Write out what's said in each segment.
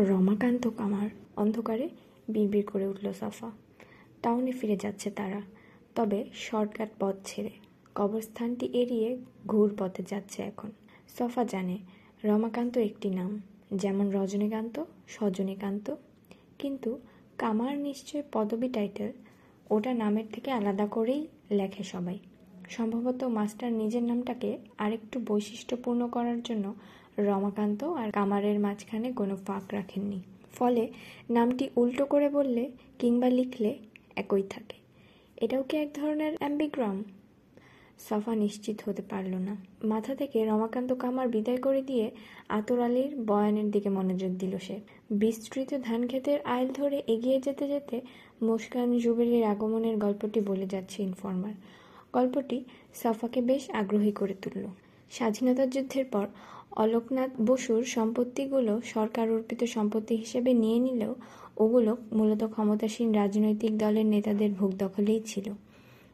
রমাকান্ত কামার অন্ধকারে বিড়বিড় করে উঠল সাফা। টাউনে ফিরে যাচ্ছে তারা। তবে শর্টকাট পথ ছেড়ে কবরস্থানটি এড়িয়ে ঘুর পথে যাচ্ছে এখন। সফা জানে রমাকান্ত একটি নাম, যেমন রজনীকান্ত, সজনীকান্ত। কিন্তু কামার নিশ্চয় পদবী টাইটেল, ওটা নামের থেকে আলাদা করেই লেখে সবাই। সম্ভবত মাস্টার নিজের নামটাকে আরেকটু বৈশিষ্ট্যপূর্ণ করার জন্য রমাকান্ত আর কামারের মাঝখানে কোনো ফাঁক রাখেননি। ফলে নামটি উল্টো করে বললে কিংবা লিখলে একই থাকে। এটাও কি এক ধরনের অ্যাম্বিগ্রাম? সফা নিশ্চিত হতে পারল না। মাথা থেকে রমাকান্ত কামার বিদায় করে দিয়ে আতর আলীর বয়ানের দিকে মনোযোগ দিল সে। বিস্তৃত ধান ক্ষেতের আইল ধরে এগিয়ে যেতে যেতে মুস্কান জুবেলির আগমনের গল্পটি বলে যাচ্ছে ইনফরমার। গল্পটি সাফাকে বেশ আগ্রহী করে তুলল। স্বাধীনতা যুদ্ধের পর অলোকনাথ বসুর সম্পত্তিগুলো সরকার অর্পিত সম্পত্তি হিসেবে নিয়ে নিলেও ওগুলো মূলত ক্ষমতাসীন রাজনৈতিক দলের নেতাদের ভোগ দখলেই ছিল।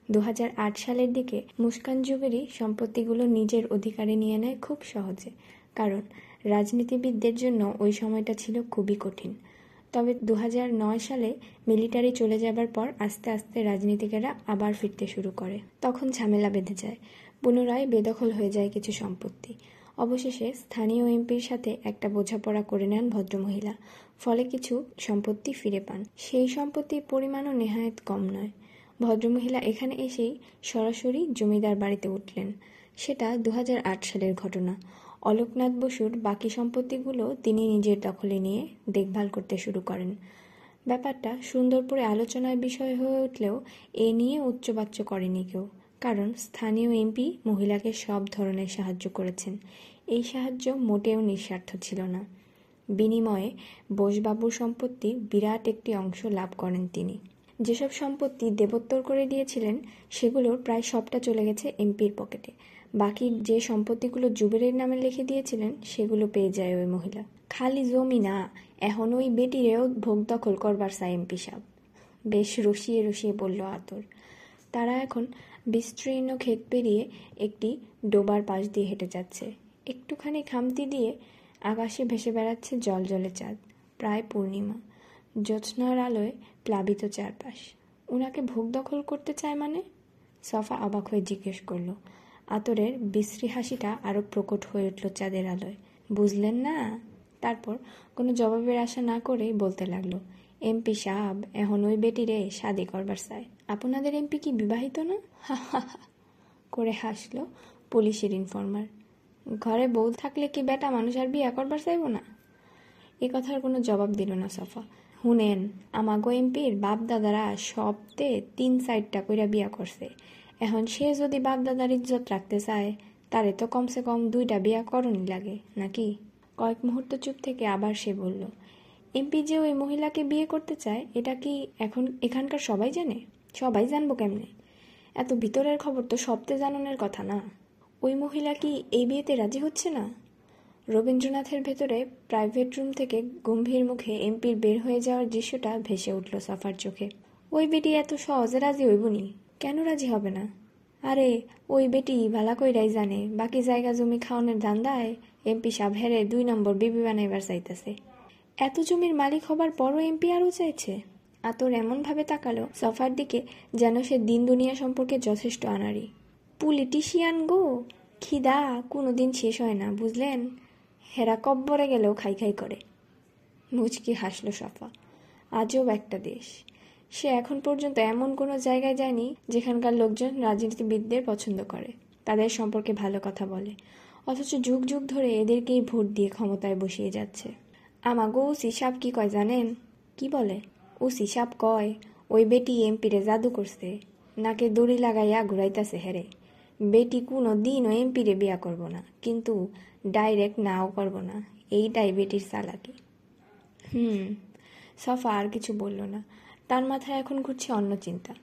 দু হাজার আট সালের দিকে মুস্কান জুবেরি সম্পত্তিগুলো নিজের অধিকারে নিয়ে নেয় খুব সহজে, কারণ রাজনীতিবিদদের জন্য ওই সময়টা ছিল খুবই কঠিন। তবে দু হাজার নয় সালে মিলিটারি চলে যাবার পর আস্তে আস্তে রাজনীতিকেরা আবার ফিরতে শুরু করে। তখন ঝামেলা বেঁধে যায়, পুনরায় বেদখল হয়ে যায় কিছু সম্পত্তি। অবশেষে স্থানীয় এমপির সাথে একটা বোঝাপড়া করে নেন ভদ্রমহিলা, ফলে কিছু সম্পত্তি ফিরে পান। সেই সম্পত্তির পরিমাণও নেহায়েত কম নয়। ভদ্রমহিলা এখানে এসেই সরাসরি জমিদার বাড়িতে উঠলেন। সেটা দু হাজার আট সালের ঘটনা। অলোকনাথ বসুর বাকি সম্পত্তিগুলো তিনি নিজের দখলে নিয়ে দেখভাল করতে শুরু করেন। ব্যাপারটা সুন্দরপুরে আলোচনার বিষয় হয়ে উঠলেও এ নিয়ে উচ্চবাচ্য করেনি কেউ। কারণ স্থানীয় এমপি মহিলাকে সব ধরনের সাহায্য করেছেন। এই সাহায্য মোটেও নিঃস্বার্থ ছিল না। বিনিময়ে বোসবাবুর সম্পত্তির বিরাট একটি অংশ লাভ করেন তিনি। যেসব সম্পত্তি দেবোত্তর করে দিয়েছিলেন সেগুলোর প্রায় সবটা চলে গেছে এমপির পকেটে। বাকি যে সম্পত্তিগুলো জুবেরের নামে লিখে দিয়েছিলেন, সেগুলো পেয়ে যায় ওই মহিলা। খালি জমি না, এখন ওই বেটিরেও ভোগ দখল করবার চাই এমপি সাহেব। বেশ রসিয়ে রসিয়ে বলল আতর। তারা এখন বিস্তীর্ণ ক্ষেত পেরিয়ে একটি ডোবার পাশ দিয়ে হেঁটে যাচ্ছে। একটুখানি খামতি দিয়ে আকাশে ভেসে বেড়াচ্ছে জল জলে চাঁদ, প্রায় পূর্ণিমা। জ্যোৎস্নার আলোয় প্লাবিত চারপাশ। উনাকে ভোগ দখল করতে চায় মানে? সফা অবাক হয়ে জিজ্ঞেস করল। আতরের বিশ্রী হাসিটা আরও প্রকট হয়ে উঠল চাঁদের আলোয়। বুঝলেন না? তারপর কোনো জবাবের আশা না করেই বলতে লাগল, এমপি সাহাব, এখন ওই বেটিরে শাদি করবার চায়। আপনাদের এমপি কি বিবাহিত না? হা হা করে হাসলো পুলিশের ইনফর্মার। ঘরে বউ থাকলে কি বেটা মানুষ আর বিয়া করবার চাইব না? এ কথার কোনো জবাব দিল না সফা। হুনেন, আমাগো এমপির বাপ দাদারা সবতে তিন সাইডটা কইরা বিয়া করছে। এখন সে যদি বাপ দাদার ইজ্জত রাখতে চায়, তারে তো কমসে কম দুইটা বিয়া করণই লাগে, নাকি? কয়েক মুহূর্ত চুপ থেকে আবার সে বলল, এমপি যে ওই মহিলাকে বিয়ে করতে চায়, এটা কি এখন, এখানকার সবাই জানে? সবাই জানব কেমনে? এত ভিতরের খবর তো সবতে জানানোর কথা না। ওই মহিলা কি এই বিয়েতে রাজি হচ্ছে না? রবীন্দ্রনাথের ভেতরে প্রাইভেট রুম থেকে গম্ভীর মুখে এমপির বের হয়ে যাওয়ার দৃশ্যটা ভেসে উঠল সাফার চোখে। ওই বেটি এত সহজে রাজি হইবনি, কেন রাজি হবে না? আরে, ওই বেটি ভালা কইরাই জানে, বাকি জায়গা জমি খাওয়ানোর ধান্দায় এমপি সাহেব হেরে দুই নম্বর বিবি বানাইবার চাইতেছে। এত জমির মালিক হবার পরও এমপি আরও চাইছে? আতর এমনভাবে তাকালো সফার দিকে যেন সে দিন দুনিয়া সম্পর্কে যথেষ্ট আনারি পুলিটিশিয়ান গো! খিদা, কোনোদিন শেষ হয় না, বুঝলেন? হেরা কব্বরে গেলেও খাই খাই করে। মুচকি হাসলো সফা। আজব একটা দেশ। সে এখন পর্যন্ত এমন কোনো জায়গায় যায়নি যেখানকার লোকজন রাজনীতিবিদদের পছন্দ করে। তাদের সম্পর্কে ভালো কথা বলে। অথচ যুগ যুগ ধরে এদেরকেই ভোট দিয়ে ক্ষমতায় বসিয়ে যাচ্ছে। আমাগো ওসি সাপ কি কয় জানেন? কি বলে? ওসি সাপ কয়, ওই বেটি এমপিরে জাদু করছে, নাকে দড়ি লাগাইয়া ঘুরাইতাছে হেরে। বেটি কোনো দিন ও দিনও এমপিরে বিয়া করব না, কিন্তু ডাইরেক্ট নাও করব না, এইটাই বেটির চালাকি। হুম, সফা আর কিছু বলল না। তার মাথায় এখন ঘুরছে অন্য চিন্তা।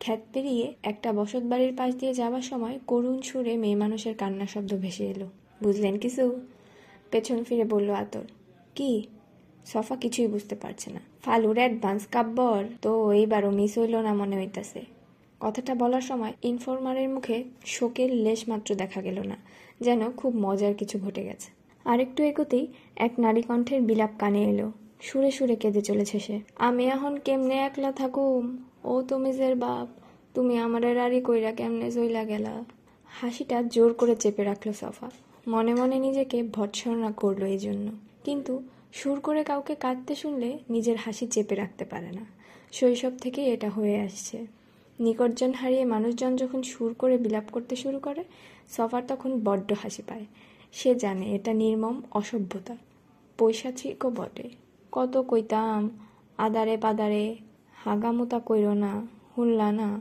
খ্যাত পেরিয়ে একটা বসত বাড়ির পাশ দিয়ে যাওয়ার সময় করুণ সুরে মেয়ে মানুষের কান্না শব্দ ভেসে এলো। বুঝলেন কিছু? পেছন ফিরে বলল আতর। কি? সফা কিছুই বুঝতে পারছে না। ফালুর অ্যাডভান্স কাব্বর তো এইবারও মিস হইল না মনে হইতাছে। কথাটা বলার সময় ইনফরমারের মুখে শোকের লেশ মাত্র দেখা গেল না, যেন খুব মজার কিছু ঘটে গেছে। আরেকটু এগোতেই এক নারী কণ্ঠের বিলাপ কানে এলো। সুরে সুরে কেঁদে চলেছে সে। আমি এখন কেমনে একলা থাকুম? ও তুমি জের বাপ। তুমি আমারে রাড়ি কইরা কেমনে জইলা গেলা? হাসিটা জোর করে চেপে রাখল সফা। মনে মনে নিজেকে ভৎসনা করল এই জন্য। কিন্তু সুর করে কাউকে কাঁদতে শুনলে নিজের হাসি চেপে রাখতে পারে না। শৈশব থেকেই এটা হয়ে আসছে। নিকটজন হারিয়ে মানুষজন যখন সুর করে বিলাপ করতে শুরু করে, সফার তখন বড্ড হাসি পায়। সে জানে এটা নির্মম অসভ্যতা। পৈশাচিকও বটে। কত কইতাম, আদারে পাদারে হাগামুতা কইরো না, হুনলা না,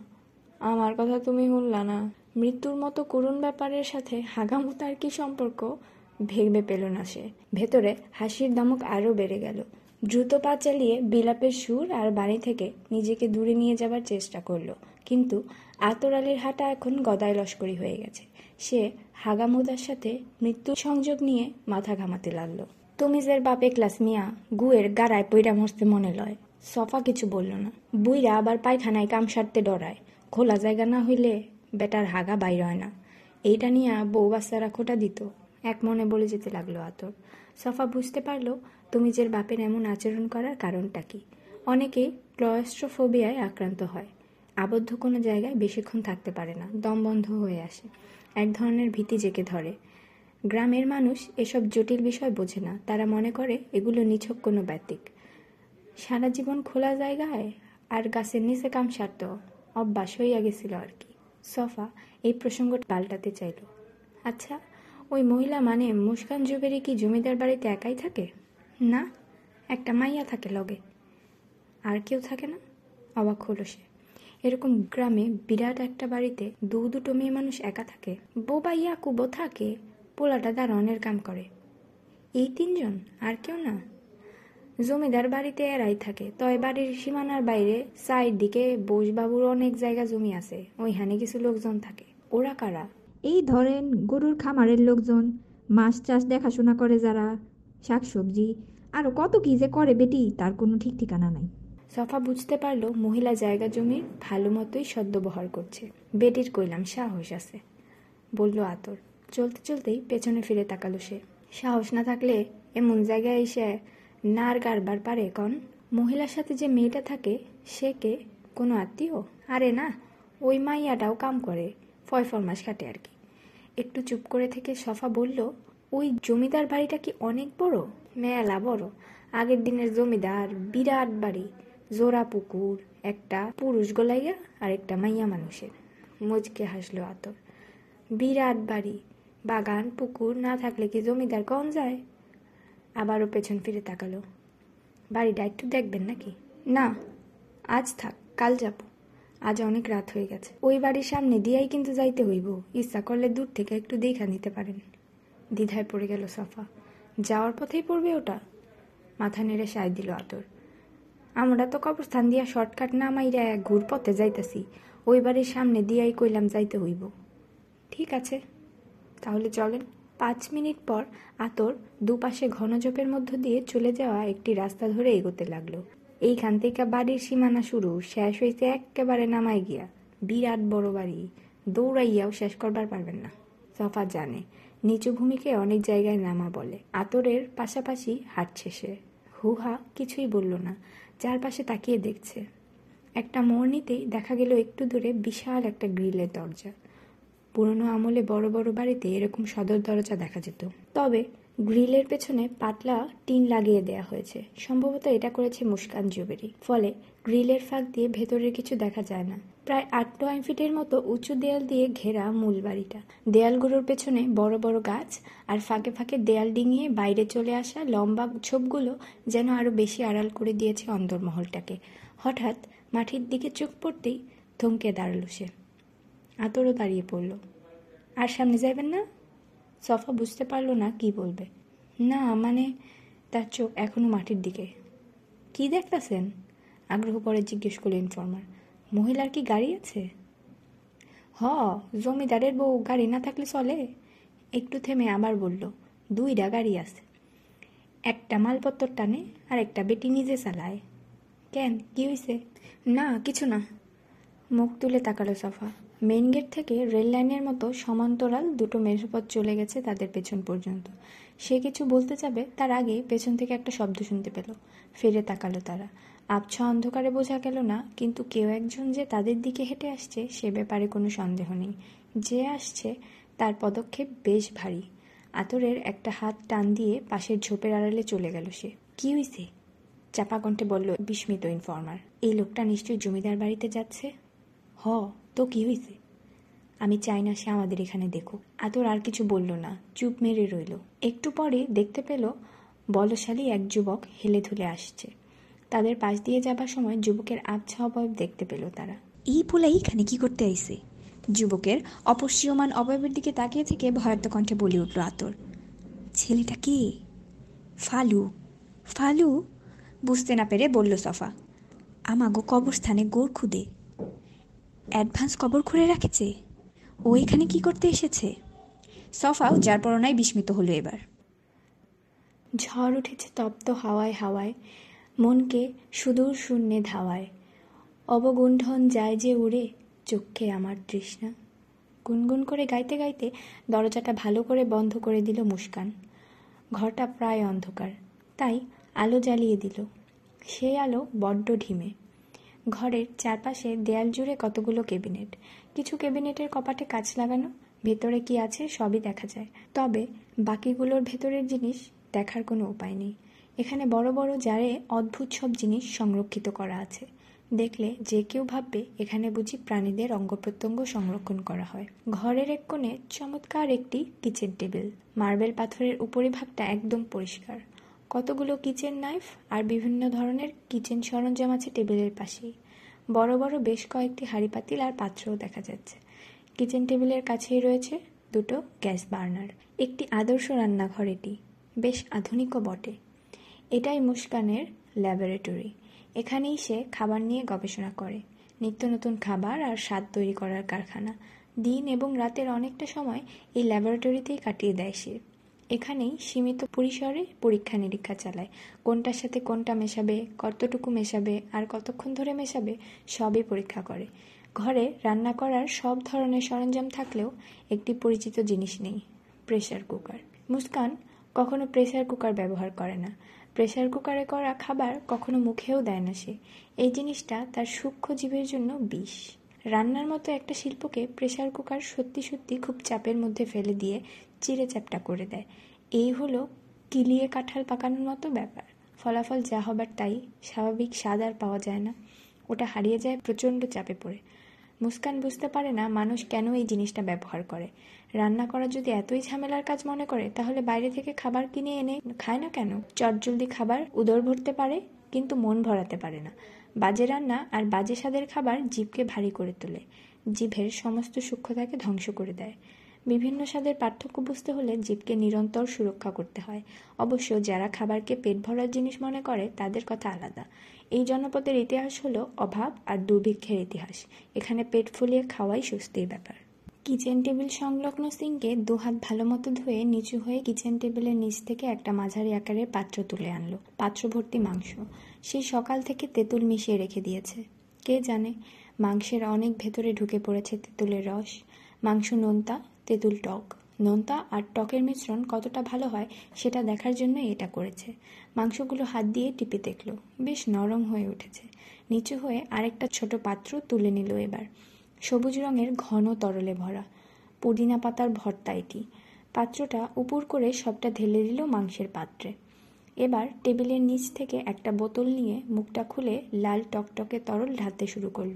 আমার কথা তুমি হুনলা না। মৃত্যুর মতো করুণ ব্যাপারের সাথে হাগামুতার কি সম্পর্ক ভেবে পেল না সে। ভেতরে হাসির দমক আরও বেড়ে গেল। দ্রুত পা চালিয়ে বিলাপের সুর আর বাড়ি থেকে নিজেকে দূরে নিয়ে যাবার চেষ্টা করল। কিন্তু আতর আলীর হাঁটা এখন গদায় লস্করি হয়ে গেছে। সে হাগামুদার সাথে মৃত্যুর সংযোগ নিয়ে মাথা ঘামাতে লাগল। তুমিজের বাপে ক্লাস মিয়া, গুয়ের গাড়ায় পইরা মরতে মনে লয় সফা কিছু বলল না। বুইরা আবার পায়খানায় কাম সারতে ডরায়। খোলা জায়গা না হইলে বেটার হাগা বাইর হয় না। এইটা নিয়ে বউ বাচ্চারা খোটা দিত। এক মনে বলে যেতে লাগল আতর। সফা বুঝতে পারল তুমি তুমিজের বাপের এমন আচরণ করার কারণটা কি। অনেকেই ক্লয়েস্ট্রোফোবিয়ায় আক্রান্ত হয়। আবদ্ধ কোনো জায়গায় বেশিক্ষণ থাকতে পারে না, দম বন্ধ হয়ে আসে। এক ধরনের ভীতি জেকে ধরে। গ্রামের মানুষ এসব জটিল বিষয় বোঝে না, তারা মনে করে এগুলো নিছক কোনো ব্যতিক। সারা জীবন খোলা জায়গায় আর গাছের নিচে কাম সারত, অভ্যাস হইয়া গেছিল আর কি। সফা এই প্রসঙ্গ পাল্টাতে চাইল। আচ্ছা ওই মহিলা মানে মুস্কান জুবেরি কি জমিদার বাড়িতে একাই থাকে? না, একটা মাইয়া থাকে লগে। আর কেউ থাকে না? অবাক হলো সে। এরকম গ্রামে বিরাট একটা বাড়িতে দু দুটো মেয়ে মানুষ একা থাকে। বোবা ইয়াকুবও থাকে, পোলাটা দারণের কাম করে। এই তিনজন, আর কেউ না। জমিদার বাড়িতে এরাই থাকে। তয় বাড়ির সীমানার বাইরে সাইড দিকে বোসবাবুর অনেক জায়গা জমি আছে। ওইখানে কিছু লোকজন থাকে। ওরা কারা? এই ধরেন গরুর খামারের লোকজন, মাছ চাষ দেখাশোনা করে যারা, শাকসবজি আরও কত কী যে করে বেটি, তার কোনো ঠিক ঠিকানা নাই। সফা বুঝতে পারল মহিলা জায়গা জমির ভালো মতোই সদ্ব্যবহার করছে। বেটির কইলাম সাহস আছে। বলল আতর। চলতে চলতেই পেছনে ফিরে তাকালো সে। সাহস না থাকলে এমন জায়গায় এসে নার গারবার পারে কন? মহিলার সাথে যে মেয়েটা থাকে, সে কে? কোনো আত্মীয়? আরে না, ওই মাইয়াটাও কাম করে ফয় ফরমাস কাটে আর কি। একটু চুপ করে থেকে সফা বলল, ওই জমিদার বাড়িটা কি অনেক বড়? মেলা বড়। আগের দিনের জমিদার, বিরাট বাড়ি। জোড়া পুকুর, একটা পুরুষ গোলাইয়া আর একটা মাইয়া মানুষের। মুচকে হাসলো আতর। বিরাট বাড়ি। বাগান, পুকুর না থাকলে কি জমিদার কম যায়? আবারও পেছন ফিরে তাকালো। বাড়িটা একটু দেখবেন নাকি? না, আজ থাক, কাল যাব। আজ অনেক রাত হয়ে গেছে। ওই বাড়ির সামনে দিয়াই কিন্তু যাইতে হইব। ইচ্ছা করলে দূর থেকে একটু দেখা নিতে পারেন। দ্বিধায় পড়ে গেল সাফা। যাওয়ার পথেই পড়বে ওটা। মাথা নেড়ে সায় দিল আতর। আমরা তো কবরস্থান দিয়া শর্টকাট না মাইরা এক ঘুর পথে যাইতাছি। ওই বাড়ির সামনে দিয়াই কইলাম যাইতে হইব। ঠিক আছে। তাহলে চলেন। পাঁচ মিনিট পর আতর দুপাশে ঘনজপের মধ্য দিয়ে চলে যাওয়া একটি রাস্তা ধরে এগোতে লাগল। এইখান থেকে বাড়ির সীমানা শুরু, শেষ হইতে একেবারে নামাই গিয়া, বিরাট বড় বাড়ি, দৌড়াইয়াও শেষ করবার পারবেন না। সফা জানে, নিচু ভূমিকে অনেক জায়গায় নামা বলে, আতরের পাশাপাশি হাঁটছে সে। হুহা কিছুই বলল না, চারপাশে তাকিয়ে দেখছে। একটা মোড় নিতেই দেখা গেল একটু দূরে বিশাল একটা গ্রিলের দরজা। পুরনো আমলে বড় বড় বাড়িতে এরকম সদর দরজা দেখা যেত। তবে গ্রিলের পেছনে পাতলা টিন লাগিয়ে দেয়া হয়েছে। সম্ভবত এটা করেছে মুস্কান জুবেরি। ফলে গ্রিলের ফাঁক দিয়ে ভেতরের কিছু দেখা যায় না। প্রায় আট নয় ফিটের মতো উঁচু দেয়াল দিয়ে ঘেরা মূল বাড়িটা। দেয়ালগুলোর পেছনে বড় বড় গাছ আর ফাঁকে ফাঁকে দেয়াল ডিঙিয়ে বাইরে চলে আসা লম্বা ছোপগুলো যেন আরও বেশি আড়াল করে দিয়েছে অন্দরমহলটাকে। হঠাৎ মাটির দিকে চোখ পড়তেই থমকে দাঁড়াল সে। আতরও দাঁড়িয়ে পড়ল। আর সামনে যাবেন না? সফা বুঝতে পারল না কি বলবে। না মানে তার চোখ এখনও মাটির দিকে। কি দেখতেছেন? আগ্রহ করে জিজ্ঞেস করল ইনফর্মার। মহিলার কি গাড়ি আছে? হ, জমিদারের বউ গাড়ি না থাকলে চলে। একটু থেমে আবার বলল, দুইটা গাড়ি আছে। একটা মালপত্তর টানে আর একটা বেটি নিজে চালায়। কেন? কি হয়েছে না, কিছু না। মুখ তুলে তাকালো সফা। মেইন গেট থেকে রেল লাইনের মতো সমান্তরাল দুটো মেঠোপথ চলে গেছে তাদের পেছন পর্যন্ত। সে কিছু বলতে যাবে, তার আগেই পেছন থেকে একটা শব্দ শুনতে পেল। ফিরে তাকালো তারা। আবছা অন্ধকারে বোঝা গেল না, কিন্তু কেউ একজন যে তাদের দিকে হেঁটে আসছে, সে ব্যাপারে কোনো সন্দেহ নেই। যে আসছে, তার পদক্ষেপ বেশ ভারী। আতরের একটা হাত টান দিয়ে পাশের ঝোপের আড়ালে চলে গেল সে। কি হইছে? চাপা কণ্ঠে বলল, বিস্মিত ইনফর্মার, এই লোকটা নিশ্চয়ই জমিদার বাড়িতে যাচ্ছে? হ। তো কি হয়েছে আমি চাই না সে আমাদের এখানে দেখুক। আতর আর কিছু বলল না, চুপ মেরে রইল। একটু পরে দেখতে পেল বলশালী এক যুবক হেলে ধুলে আসছে। তাদের পাশ দিয়ে যাবার সময় যুবকের আবছা অবয়ব দেখতে পেল তারা। এই পোলা এইখানে কি করতে আইছে? যুবকের অপসীয়মান অবয়বের দিকে তাকিয়ে থেকে ভয়ার্ত কণ্ঠে বলে উঠল আতর। ছেলেটা কে? ফালু। ফালু? বুঝতে না পেরে বলল সফা। আমাগো কবরস্থানে গোর খুদে। অ্যাডভান্স কবর খুঁড়ে রাখেছে? ও এখানে কি করতে এসেছে? সফাও যার পরনায় বিস্মিত হলো এবার। ঝড় উঠেছে তপ্ত হাওয়ায় হাওয়ায়, মনকে সুদূর শূন্যে ধাওয়ায়। অবগুণ্ঠন যায় যে উড়ে চক্ষে আমার তৃষ্ণা। গুনগুন করে গাইতে গাইতে দরজাটা ভালো করে বন্ধ করে দিল মুস্কান। ঘরটা প্রায় অন্ধকার, তাই আলো জ্বালিয়ে দিল। সেই আলো বড্ড ঢিমে। ঘরের চারপাশে দেয়াল জুড়ে কতগুলো ক্যাবিনেট। কিছু ক্যাবিনেটের কপাটে কাচ লাগানো, ভেতরে কি আছে সবই দেখা যায়। তবে বাকিগুলোর ভেতরের জিনিস দেখার কোনো উপায় নেই। এখানে বড় বড় জারে অদ্ভুত সব জিনিস সংরক্ষিত করা আছে। দেখলে যে কেউ ভাববে, এখানে বুঝি প্রাণীদের অঙ্গ প্রত্যঙ্গ সংরক্ষণ করা হয়। ঘরের এক কোণে চমৎকার একটি কিচেন টেবিল। মার্বেল পাথরের উপরিভাগটা একদম পরিষ্কার। কতগুলো কিচেন নাইফ আর বিভিন্ন ধরনের কিচেন সরঞ্জাম আছে টেবিলের পাশেই। বড় বড় বেশ কয়েকটি হাঁড়ি পাতিল আর পাত্রও দেখা যাচ্ছে। কিচেন টেবিলের কাছেই রয়েছে দুটো গ্যাস বার্নার, একটি আদর্শ রান্নাঘর এটি, বেশ আধুনিকও বটে। এটাই মুস্কানের ল্যাবরেটরি। এখানেই সে খাবার নিয়ে গবেষণা করে। নিত্য নতুন খাবার আর স্বাদ তৈরি করার কারখানা। দিন এবং রাতের অনেকটা সময় এই ল্যাবরেটরিতেই কাটিয়ে দেয় সে। এখানেই সীমিত পরিসরে পরীক্ষা নিরীক্ষা চালায়। কোনটার সাথে কোনটা মেশাবে, কতটুকু মেশাবে আর কতক্ষণ ধরে মেশাবে, সবই পরীক্ষা করে। ঘরে রান্না করার সব ধরনের সরঞ্জাম থাকলেও একটি পরিচিত জিনিস নেই প্রেসার কুকার মুস্কান কখনো প্রেসার কুকার ব্যবহার করে না। প্রেসার কুকারে করা খাবার কখনো মুখেও দেয় না সে। এই জিনিসটা তার সূক্ষ্ম জীবের জন্য বিষ। রান্নার মতো একটা শিল্পকে প্রেসার কুকার সত্যি সত্যি খুব চাপের মধ্যে ফেলে দিয়ে চিড়ে চ্যাপটা করে দেয়। এই হলো কিলিয়ে কাঁঠাল পাকানোর মতো ব্যাপার। ফলাফল যা হবার তাই, স্বাভাবিক স্বাদ আর পাওয়া যায় না। ওটা হারিয়ে যায় প্রচণ্ড চাপে পড়ে। মুস্কান বুঝতে পারে না মানুষ কেন এই জিনিসটা ব্যবহার করে। রান্না করা যদি এতই ঝামেলার কাজ মনে করে, তাহলে বাইরে থেকে খাবার কিনে এনে খায় না কেন? চটজলদি খাবার উদর ভরতে পারে, কিন্তু মন ভরাতে পারে না। বাজে রান্না আর বাজে স্বাদের খাবার জীবকে ভারী করে তোলে। জিভের সমস্ত সূক্ষ্মতাকে ধ্বংস করে দেয়। বিভিন্ন স্বাদের পার্থক্য বুঝতে হলে জীবকে নিরন্তর সুরক্ষা করতে হয়। অবশ্য যারা খাবারকে পেট ভরার জিনিস মনে করে, তাদের কথা আলাদা। এই জনপদের ইতিহাস হলো অভাব আর দুর্ভিক্ষের ইতিহাস। এখানে পেট ফুলিয়ে খাওয়াই স্বস্তির ব্যাপার। কিচেন টেবিল সংলগ্ন সিঙ্কে দুহাত ভালো মতো ধুয়ে নিচু হয়ে কিচেন টেবিলের নিচ থেকে একটা মাঝারি আকারের পাত্র তুলে আনলো পাত্র ভর্তি মাংস। সেই সকাল থেকে তেঁতুল মিশিয়ে রেখে দিয়েছে। কে জানে, মাংসের অনেক ভেতরে ঢুকে পড়েছে তেঁতুলের রস। মাংস নোনতা তেঁতুল টক। নোনতা আর টকের মিশ্রণ কতটা ভালো হয় সেটা দেখার জন্য এটা করেছে। মাংসগুলো হাত দিয়ে টিপে দেখল। বেশ নরম হয়ে উঠেছে। নিচু হয়ে আরেকটা ছোট পাত্র তুলে নিল এবার। সবুজ রঙের ঘন তরলে ভরা। পুদিনা পাতার ভর্তা এটি। পাত্রটা উপর করে সবটা ঢেলে দিল মাংসের পাত্রে। এবার টেবিলের নিচ থেকে একটা বোতল নিয়ে মুখটা খুলে লাল টকটকে তরল ঢালতে শুরু করল।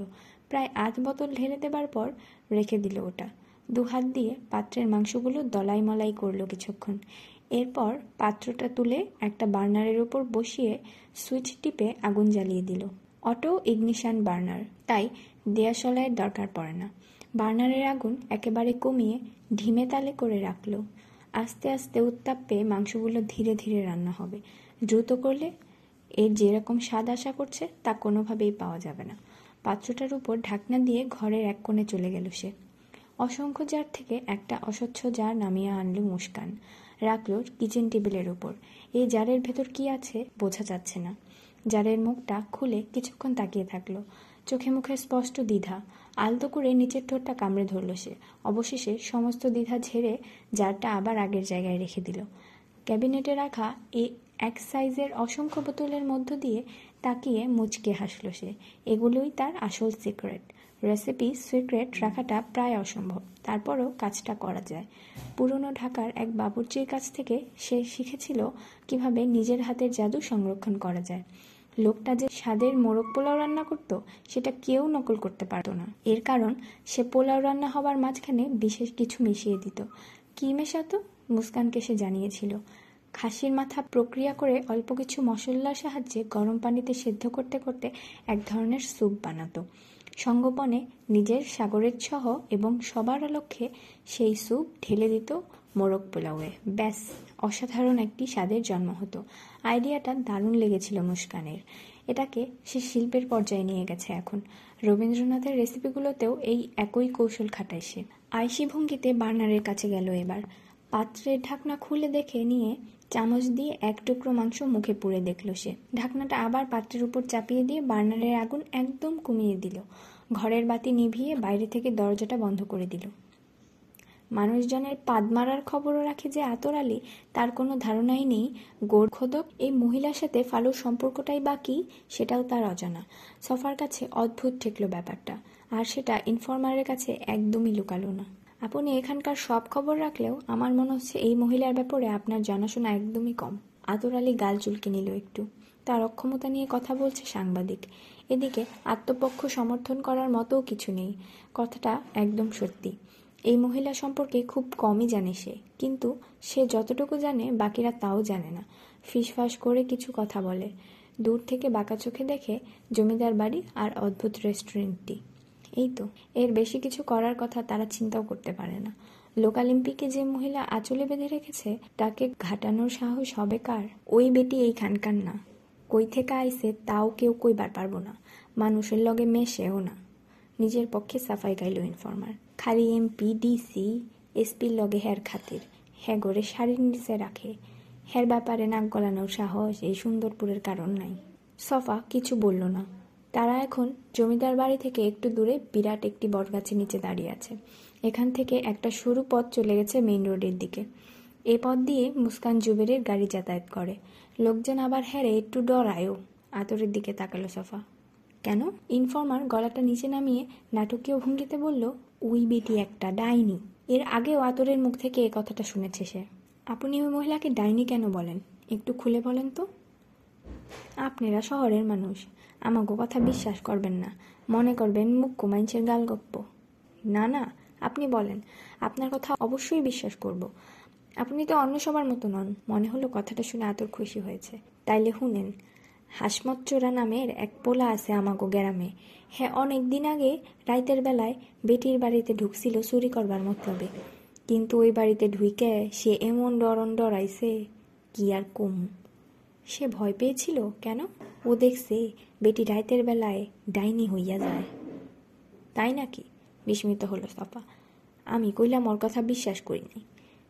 প্রায় আধ বোতল ঢেলে দেবার পর রেখে দিল ওটা। দু হাত দিয়ে পাত্রের মাংসগুলো দলাই মলাই করল কিছুক্ষণ। এরপর পাত্রটা তুলে একটা বার্নারের উপর বসিয়ে সুইচ টিপে আগুন জ্বালিয়ে দিল। অটো ইগনিশান বার্নার, তাই দেয়াশলাইয়ের দরকার পড়ে না। বার্নারের আগুন একেবারে কমিয়ে ঢিমে তালে করে রাখল। আস্তে আস্তে উত্তাপ পেয়ে মাংসগুলো ধীরে ধীরে রান্না হবে। দ্রুত করলে এর যেরকম স্বাদ আশা করছে, তা কোনোভাবেই পাওয়া যাবে না। পাত্রটার উপর ঢাকনা দিয়ে ঘরের এক কোণে চলে গেল সে। অসংখ্য জার থেকে একটা অস্বচ্ছ জার নামিয়ে আনলো মুস্কান। রাখল কিচেন টেবিলের উপর। এই জারের ভেতর কি আছে বোঝা যাচ্ছে না। জারের মুখটা খুলে কিছুক্ষণ তাকিয়ে থাকল। চোখে মুখে স্পষ্ট দ্বিধা। আলতো করে নিচের ঠোঁটটা কামড়ে ধরল সে। অবশেষে সমস্ত দ্বিধা ঝেড়ে জারটা আবার আগের জায়গায় রেখে দিল। ক্যাবিনেটে রাখা এই এক সাইজের অসংখ্য বোতলের মধ্য দিয়ে তাকিয়ে মুচকে হাসল সে। এগুলোই তার আসল সিক্রেট রেসিপি সিক্রেট রাখাটা প্রায় অসম্ভব। তারপরও কাজটা করা যায়। পুরনো ঢাকার এক বাবুর্চির কাছ থেকে সে শিখেছিল কীভাবে নিজের হাতের জাদু সংরক্ষণ করা যায়। লোকটা যে স্বাদের মোরগ পোলাও রান্না করত, সেটা কেউ নকল করতে পারতো না। এর কারণ, সে পোলাও রান্না হবার মাঝখানে বিশেষ কিছু মিশিয়ে দিত। কী মেশাতো? মুস্কানকে সে জানিয়েছিল। খাসির মাথা প্রক্রিয়া করে অল্প কিছু মশলার সাহায্যে গরম পানিতে সেদ্ধ করতে করতে এক ধরনের স্যুপ বানাতো। সঙ্গোপনে নিজের সাগরের সহ এবং সবার লক্ষ্যে সেই স্যুপ ঢেলে দিত মোরগ পোলাওয়ে। ব্যাস, অসাধারণ একটি স্বাদের জন্ম হতো। আইডিয়াটা দারুণ লেগেছিল মুস্কানের। এটাকে সে শিল্পের পর্যায়ে নিয়ে গেছে এখন। রবীন্দ্রনাথের রেসিপিগুলোতেও এই একই কৌশল খাটায় সে। আয়সি ভঙ্গিতে বার্নারের কাছে গেল এবার। পাত্রের ঢাকনা খুলে দেখে নিয়ে চামচ দিয়ে এক টুকরো মাংস মুখে পুড়ে দেখল সে। ঢাকনাটা আবার পাত্রের উপর চাপিয়ে দিয়ে বার্নারের আগুন একদম কমিয়ে দিল। ঘরের বাতি নিভিয়ে বাইরে থেকে দরজাটা বন্ধ করে দিল। মানুষজনের পাদ মারার খবরও রাখে যে আতর আলী, তার কোনো ধারণাই নেই গোর্খদক এই মহিলার সাথে ফালুর সম্পর্কটাই বা কী, সেটাও তার অজানা। সফার কাছে অদ্ভুত ঠেকল ব্যাপারটা, আর সেটা ইনফরমারের কাছে একদমই লুকালো না। আপনি এখানকার সব খবর রাখলেও আমার মনে হচ্ছে এই মহিলার ব্যাপারে আপনার জানাশোনা একদমই কম। আতর আলী গাল চুলকে নিল একটু। তার অক্ষমতা নিয়ে কথা বলছে সাংবাদিক। এদিকে আত্মপক্ষ সমর্থন করার মতোও কিছু নেই। কথাটা একদম সত্যি। এই মহিলা সম্পর্কে খুব কমই জানে সে। কিন্তু সে যতটুকু জানে, বাকিরা তাও জানে না। ফিসফাস করে কিছু কথা বলে। দূর থেকে বাঁকা চোখে দেখে জমিদার বাড়ি আর অদ্ভুত রেস্টুরেন্টটি এই তো, এর বেশি কিছু করার কথা তারা চিন্তাও করতে পারে না। লোকালিম্পিকে যে মহিলা আঁচলে বেঁধে রেখেছে, তাকে ঘাটানোর সাহস হবে কার? ওই বেটি এইখানকার না। কই থেকে আইসে তাও কেউ কইবার পারব না। মানুষের লগে মেশেও না। নিজের পক্ষে সাফাই গাইল ইনফরমার। খালি এমপি, ডিসি, এসপির লগে হের খাতির। হ্যাঁ গড়ে শাড়ির নিচে রাখে। হের ব্যাপারে নাক গলানোর সাহস এই সুন্দরপুরের কারণ নাই। সফা কিছু বলল না। তারা এখন জমিদার বাড়ি থেকে একটু দূরে বিরাট একটি বটগাছের নিচে দাঁড়িয়ে আছে। এখান থেকে একটা সরু পথ চলে গেছে মেইন রোডের দিকে। এ পথ দিয়ে মুস্কান জুবেরের গাড়ি যাতায়াত করে। লোকজন আবার হেরে একটু ডরায়ও। আতরের দিকে তাকালো সফা। কেন? ইনফর্মার গলাটা নিচে নামিয়ে নাটকীয় ভঙ্গিতে বলল, ওই বেটি একটা ডাইনি। এর আগেও আতরের মুখ থেকে এ কথাটা শুনেছে সে। আপনি ওই মহিলাকে ডাইনি কেন বলেন? একটু খুলে বলেন তো। আপনারা শহরের মানুষ। আমাকে কথা বিশ্বাস করবেন না। মনে করবেন মুখ্য মানুষের গালগপ্প না না, আপনি বলেন, আপনার কথা অবশ্যই বিশ্বাস করব। আপনি তো অন্য সবার মতো নন, মনে হলো কথাটা শুনে আতর খুশি হয়েছে। তাইলে শুনেন চোরা নামের এক পোলা আছে আমাগো গ্রামে। হ্যাঁ অনেক দিন আগে রাইতের বেলায় বেটির বাড়িতে ঢুকছিল চুরি করবার মতলবে। কিন্তু ওই বাড়িতে ঢুইকে সে এমন ডরন ডরাইছে, কি আর কম। সে ভয় পেয়েছিল কেন? ও দেখছে বেটি রাইতের বেলায় ডাইনি হইয়া যায়। তাই নাকি? বিস্মিত হলো সফা। আমি কইলাম ওর কথা বিশ্বাস করি নাই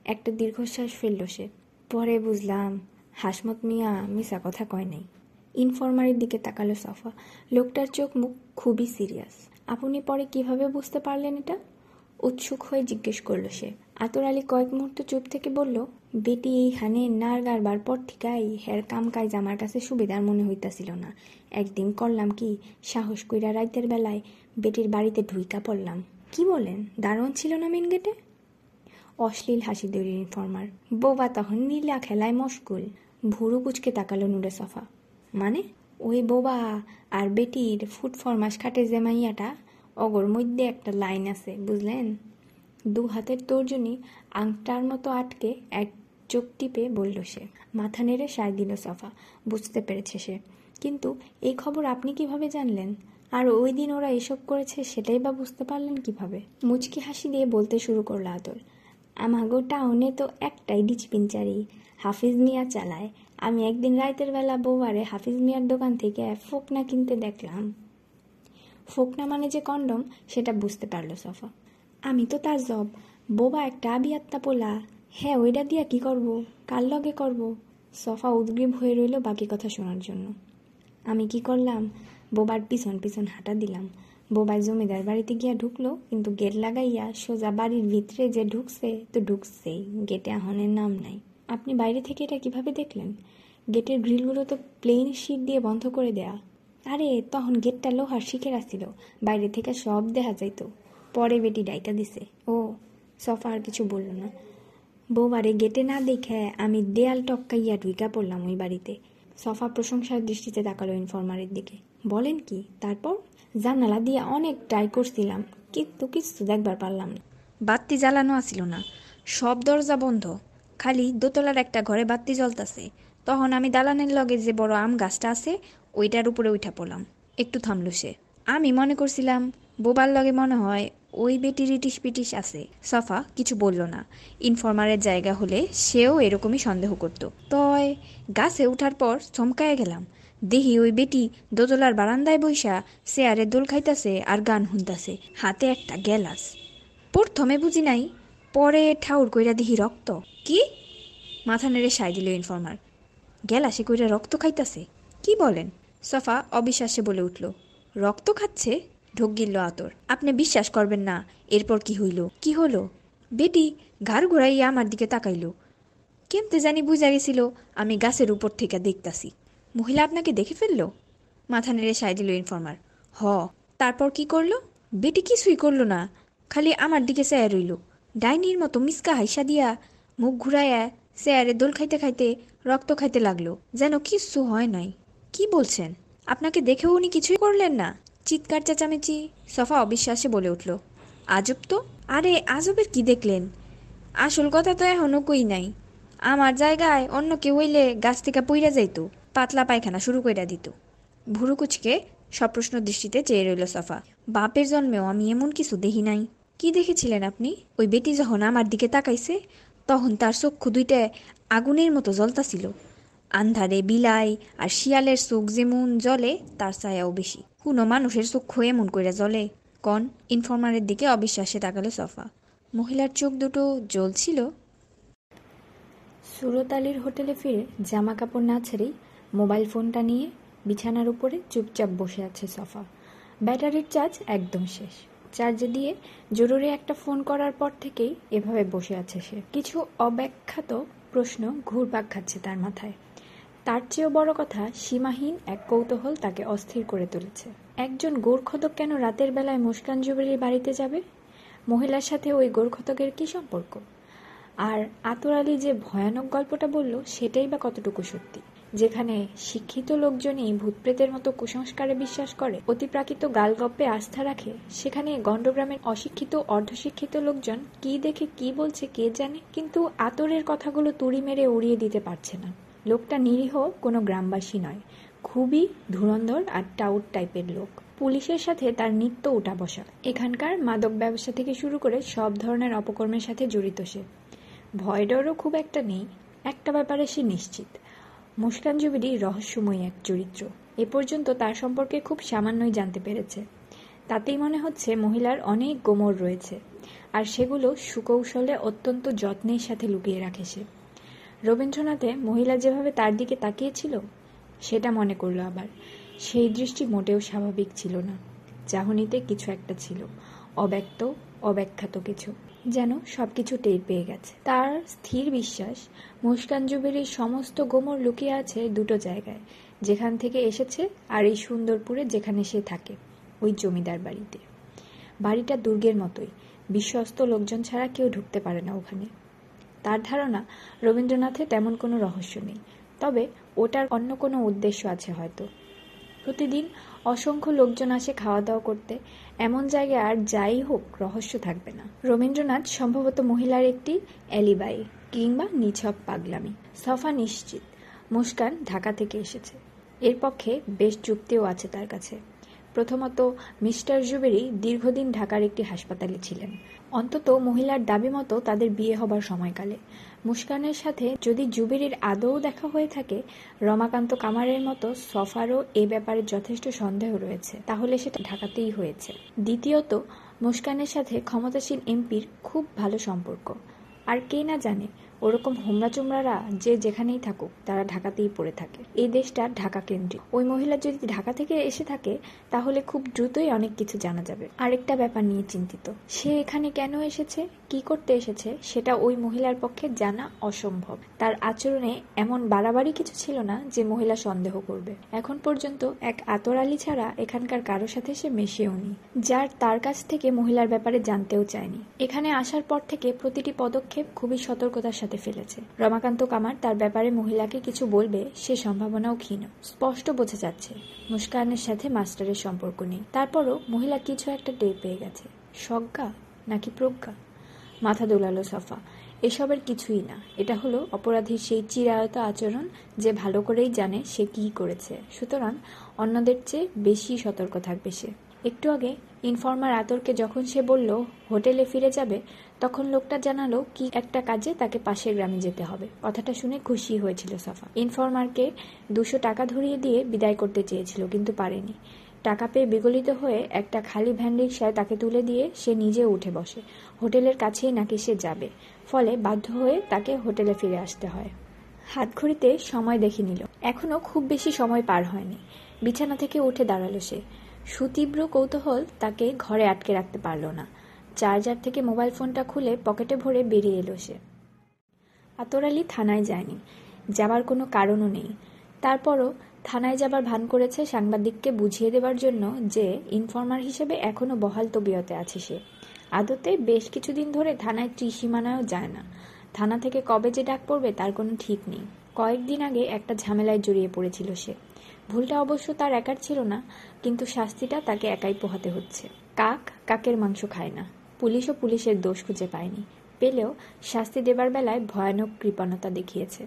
একটা দীর্ঘশ্বাস ফেলল সে। পরে বুঝলাম, হাসমত মিয়া মিসা কথা কয় নাই। ইনফরমারের দিকে তাকালো সফা। লোকটার চোখ মুখ খুবই সিরিয়াস। আপনি পরে কীভাবে বুঝতে পারলেন এটা? উৎসুক হয়ে জিজ্ঞেস করল সে। আতর আলী কয়েক মুহূর্ত চুপ থেকে বলল, বেটি, এই হানে নার গারবার পর ঠিকাই হের কাম কাজ আমার কাছে সুবিধার মনে হইতাছিল না। একদিন করলাম কি, সাহস কইরা রাইতের বেলায় বেটির বাড়িতে ঢুইকা পড়লাম। কি বলেন, দারুণ ছিল না মেন গেটে? অশ্লীল হাসি দৌড়ি ইনফর্মার। বোবা তখন নীলা খেলায় মশগুল, ভুরু কুচকে তাকালো নুরে সফা। মানে? ওই বোবা আর বেটির ফুট ফরমাস খাটে যে মাইয়াটা অগর মধ্যে একটা লাইন আছে, বুঝলেন? দু হাতের তর্জনী আংটার মতো আটকে এক চোখ টিপে বলল সে, মাথা নেড়ে সায় দিল সফা, বুঝতে পেরেছে সে। কিন্তু এই খবর আপনি কীভাবে জানলেন? আর ওই দিন ওরা এসব করেছে সেটাই বা বুঝতে পারলেন কীভাবে? মুচকি হাসি দিয়ে বলতে শুরু করল আদর। আমাগো টাউনে তো একটাই ডিচপিনচারি, হাফিজ মিয়া চালায়। আমি একদিন রাইতের বেলা বৌবারে হাফিজ মিয়ার দোকান থেকে ফোকনা কিনতে দেখলাম। ফোকনা মানে যে কন্ডম, সেটা বুঝতে পারল সফা। আমি তো তার জব। বোবা একটা আবিয়াত্তা পোলা। হ্যাঁ ওইটা দিয়া কি করব? কার লগে করব? সফা উদ্গ্রীব হয়ে রইল বাকি কথা শোনার জন্য। আমি কি করলাম? বোবার পিছন পিছন হাঁটা দিলাম। বোবাই জমিদার বাড়িতে গিয়া ঢুকলো, কিন্তু গেট লাগাইয়া সোজা বাড়ির ভিতরে যে ঢুকছে, তো ঢুকছেই। গেটে আহনের নাম নাই। আপনি বাইরে থেকে এটা কীভাবে দেখলেন? গেটের গ্রিলগুলো তো প্লেন শিট দিয়ে বন্ধ করে দেয়া। আরে, তখন গেটটা লোহার শিখে আসছিল বাইরে থেকে সব দেখা যাইতো। পরে বেটি ডাইকা দিছে, ও, সফা আর কিছু বলল না। বৌবারে গেটে না দেখে আমি দেয়াল টপকাইয়া ঢুইকা পড়লাম ওই বাড়িতে। সফা প্রশংসার দৃষ্টিতে তাকালো ইনফরমারের দিকে। বলেন কি, তারপর? জানালা দিয়ে অনেক ট্রাই করছিলাম, কিন্তু কিছু দেখবার পারলাম না। বাতি জ্বালানো আসিল না, সব দরজা বন্ধ। খালি দোতলার একটা ঘরে বাতি জ্বলতাছে। তখন আমি দালানের লগে যে বড় আম গাছটা আছে ওইটার উপরে উঠা পড়লাম। একটু থামলো সে। আমি মনে করছিলাম, বোবার লগে মনে হয় ওই বেটি রিটিশ পিটিশ আছে। সফা কিছু বলল না। ইনফরমারের জায়গা হলে সেও এরকমই সন্দেহ করত। তয় গাছে উঠার পর চমকায় গেলাম। দেহি ওই বেটি দোতলার বারান্দায় বইসা চেয়ারে দোল খাইতাছে আর গান শুনতাছে। হাতে একটা গ্যালাস। প্রথমে বুঝি নাই, পরে ঠাউর কইরা দিহি রক্ত। কি? মাথা নেড়ে সাই দিল ইনফর্মার। গেলাসে কইরা রক্ত খাইতাছে? কি বলেন? সফা অবিশ্বাসে বলে উঠল, রক্ত খাচ্ছে? ঢোক গিলল আতর, আপনি বিশ্বাস করবেন না, এরপর কি হইল? কি হলো? বেটি, ঘাড় ঘুরাইয়া আমার দিকে তাকাইল। কেমতে জানি বুঝা গেছিল, আমি গাছের উপর থেকে দেখতাছি। মহিলা আপনাকে দেখে ফেলল? মাথা নেড়ে সাই দিল ইনফর্মার। হ। তারপর কি করল? বেটি কিছুই করল না, খালি আমার দিকে চেয়ার রইল। ডাইনির মতো মিসকা হাইসা দিয়া মুখ ঘুরাইয়া চেয়ারে দোল খাইতে খাইতে রক্ত খাইতে লাগল, যেন কিচ্ছু হয় নাই। কি বলছেন? আপনাকে দেখেও উনি কিছুই করলেন না। চিৎকার চেঁচামেচি, সফা অবিশ্বাসে বলে উঠল, আজব তো? আরে, আজবের কি দেখলেন? আসল কথা তো এখনও কই নাই। আমার জায়গায় অন্য কেউ হইলে গাছ থেকে পইরা যাইতো, পাতলা পায়খানা শুরু কইরা দিত। ভুরুকুচকে সপ্রশ্ন দৃষ্টিতে চেয়ে রইল সফা, বাপের জন্মেও আমি এমন কিছু দেখি নাই। কি দেখেছিলেন আপনি? ওই বেটি যখন আমার দিকে তাকাইছে, তখন তার চক্ষু দুইটায় আগুনের মতো জ্বলতাছিল। আন্ধারে বিলাই আর শিয়ালের চোখ যেমন জ্বলে, তার ছায়াও বেশি। কোনো মানুষের চক্ষু এমন কইরা জ্বলে। কন, ইনফরমারের দিকে অবিশ্বাসে তাকালো সফা। মহিলার চোখ দুটো জ্বলছিল। সুরত আলীর হোটেলে ফিরে জামা কাপড় না ছেড়েই মোবাইল ফোনটা নিয়ে বিছানার উপরে চুপচাপ বসে আছে সফা। ব্যাটারির চার্জ একদম শেষ। চার্জে দিয়ে জরুরি একটা ফোন করার পর থেকেই এভাবে বসে আছে সে। কিছু অব্যাখ্যাত প্রশ্ন ঘুরপাক খাচ্ছে তার মাথায়। তার চেয়েও বড় কথা, সীমাহীন এক কৌতূহল তাকে অস্থির করে তুলেছে। একজন গোরখদক কেন রাতের বেলায় মুস্কান জুবেরির বাড়িতে যাবে? মহিলার সাথে ওই গোরখদকের কি সম্পর্ক? আর আতর আলী যে ভয়ানক গল্পটা বলল, সেটাই বা কতটুকু সত্যি? যেখানে শিক্ষিত লোকজনই ভূতপ্রেতের মতো কুসংস্কারে বিশ্বাস করে, অতিপ্রাকৃত গালগপ্পে আস্থা রাখে, সেখানে গণ্ডগ্রামের অশিক্ষিত, অর্ধশিক্ষিত লোকজন কি দেখে কি বলছে কে জানে, কিন্তু আতরের কথাগুলো তুড়ি মেরে উড়িয়ে দিতে পারছে না। লোকটা নিরীহ, কোনো গ্রামবাসী নয়। খুবই ধুরন্ধর আর টাউট টাইপের লোক। পুলিশের সাথে তার নিত্য উঠা বসা। এখানকার মাদক ব্যবসা থেকে শুরু করে সব ধরনের অপকর্মের সাথে জড়িত সে। ভয় ডরও খুব একটা নেই। একটা ব্যাপারে সে নিশ্চিত। মুস্কান জুবিরি রহস্যময়ী এক চরিত্র। এ পর্যন্ত তার সম্পর্কে খুব সামান্যই জানতে পেরেছে। তাতেই মনে হচ্ছে মহিলার অনেক গোমর রয়েছে। আর সেগুলো সুকৌশলে অত্যন্ত যত্নের সাথে লুকিয়ে রাখে সে। রবীন্দ্রনাথে মহিলা যেভাবে তার দিকে তাকিয়েছিল, সেটা মনে করল আবার। সেই দৃষ্টি মোটেও স্বাভাবিক ছিল না। চাহনিতে কিছু একটা ছিল, অব্যক্ত, অব্যাখ্যাত কিছু। যেন সবকিছু টের পেয়ে গেছে। তার স্থির বিশ্বাস, মুস্কান জুবেরির সমস্ত গোমর লুকিয়ে আছে দুটো জায়গায়। যেখান থেকে এসেছে আর এই সুন্দরপুরে যেখানে সে থাকে, ওই জমিদার বাড়িতে। বাড়িটা দুর্গের মতোই। বিশ্বস্ত লোকজন ছাড়া কেউ ঢুকতে পারে না ওখানে। তার ধারণা রবীন্দ্রনাথে তেমন কোনো রহস্য নেই। তবে ওটার অন্য কোনো উদ্দেশ্য আছে হয়তো। প্রতিদিন অসংখ্য লোকজন আসে খাওয়া দাওয়া করতে। এমন জায়গায় আর যাই হোক, রহস্য থাকবে না। রবীন্দ্রনাথ সম্ভবত মহিলার একটি অ্যালিবাই কিংবা নিছক পাগলামি। সফা নিশ্চিত। মুস্কান ঢাকা থেকে এসেছে। এর পক্ষে বেশ যুক্তিও আছে তার কাছে। প্রথমত মিস্টার জুবেরি দীর্ঘদিন ঢাকার একটি হাসপাতালে ছিলেন। অন্তত মহিলার দাবি মতো তাদের বিয়ে হবার সময়কালে। মুস্কানের সাথে যদি জুবেরির আদৌ দেখা হয়ে থাকে, রমাকান্ত কামারের মতো সফারও এ ব্যাপারে যথেষ্ট সন্দেহ রয়েছে। তাহলে সেটা ঢাকাতেই হয়েছে। দ্বিতীয়ত, মুস্কানের সাথে ক্ষমতাসীন এমপির খুব ভালো সম্পর্ক। আর কে না জানে ওরকম হোমরা চোমরারা যে যেখানেই থাকুক, তারা ঢাকাতেই পড়ে থাকে। এই দেশটা ঢাকা কেন্দ্রিক। ওই মহিলা যদি ঢাকা থেকে এসে থাকে, তাহলে খুব দ্রুতই অনেক কিছু জানা যাবে। আরেকটা ব্যাপার নিয়ে চিন্তিত। সে এখানে কেন এসেছে, কি করতে এসেছে, সেটা ওই মহিলার পক্ষে জানা অসম্ভব। তার আচরণে এমন বাড়াবাড়ি কিছু ছিল না যে মহিলা সন্দেহ করবে। এখন পর্যন্ত এক আতর আতরালি ছাড়া এখানকার কারও সাথে সে মেশেও নি। যার তার কাছ থেকে মহিলার ব্যাপারে জানতেও চায়নি। এখানে আসার পর থেকে প্রতিটি পদক্ষেপ খুবই সতর্কতার সাথে ফেলেছে। রমাকান্ত কামার তার ব্যাপারে মহিলাকে কিছু বলবে সে সম্ভাবনাও ক্ষীণ। স্পষ্ট বোঝা যাচ্ছে, মুস্কানের সাথে মাস্টারের সম্পর্ক নেই। তারপরও মহিলা কিছু একটা টের পেয়ে গেছে। সজ্ঞা নাকি প্রজ্ঞা? মাথা দোলালো সাফা। এসবের কিছুই না। এটা হলো অপরাধীর সেই চিরায়ত আচরণ যে ভালো করেই জানে সে কি করেছে। সুতরাং অন্যদের চেয়ে বেশি সতর্ক থাকবে সে। একটু আগে ইনফর্মার আতরকে যখন সে বলল, হোটেলে ফিরে যাবে? তখন লোকটা জানালো কি একটা কাজে তাকে পাশের গ্রামে যেতে হবে। কথাটা শুনে খুশি হয়েছিল সাফা। ইনফর্মারকে দুশো টাকা ধরিয়ে দিয়ে বিদায় করতে চেয়েছিল, কিন্তু পারেনি। টাকা পেয়ে বিগলিত হয়ে একটা খালি ভ্যান রিক্সায় তাকে তুলে দিয়ে সে নিজে উঠে বসে। হোটেলের কাছেই নাকি সে যাবে। ফলে বাধ্য হয়ে তাকে হোটেলে ফিরে আসতে হয়। হাতঘড়িতে সময় দেখে নিল। এখনও খুব বেশি সময় পার হয়নি। বিছানা থেকে উঠে দাঁড়াল সে। সুতীব্র কৌতূহল তাকে ঘরে আটকে রাখতে পারল না। চার্জার থেকে মোবাইল ফোনটা খুলে পকেটে ভরে বেরিয়ে এলো সে। আতর আলী থানায় যায়নি। যাবার কোনো কারণও নেই। তারপরও থানায় যাবার ভান করেছে সাংবাদিককে বুঝিয়ে দেবার জন্য যে, ইনফর্মার হিসেবে এখনও বহাল তবিয়তে আছে সে। আদতে বেশ কিছুদিন ধরে থানায় ত্রিসীমানায়ও যায় না। থানা থেকে কবে যে ডাক পড়বে তার কোনো ঠিক নেই। কয়েকদিন আগে একটা ঝামেলায় জড়িয়ে পড়েছিল সে। ভুলটা অবশ্য তার একার ছিল না, কিন্তু শাস্তিটা তাকে একাই পোহাতে হচ্ছে। কাক কাকের মাংস খায় না। পুলিশও পুলিশের দোষ খুঁজে পায়নি। পেলেও শাস্তি দেবার বেলায় ভয়ানক কৃপণতা দেখিয়েছে।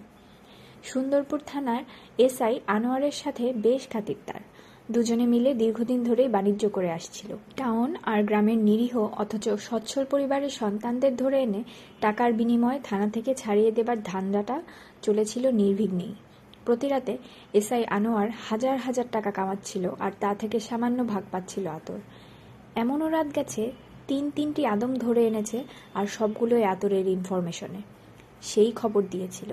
সুন্দরপুর থানার এসআই আনোয়ারের সাথে বেশ খাতির তার দুজনে মিলে দীর্ঘদিন ধরেই বাণিজ্য করে আসছিল। টাউন আর গ্রামের নিরীহ অথচ সচ্ছল পরিবারের সন্তানদের ধরে এনে টাকার বিনিময়ে থানা থেকে ছাড়িয়ে দেবার ধান্দাটা চলেছিল নির্বিঘ্নেই। প্রতি রাতে এসআই আনোয়ার হাজার হাজার টাকা কামাচ্ছিল আর তা থেকে সামান্য ভাগ পাচ্ছিল আতর। এমনও রাত গেছে তিন তিনটি আদম ধরে এনেছে আর সবগুলোই আতরের ইনফরমেশনে সেই খবর দিয়েছিল।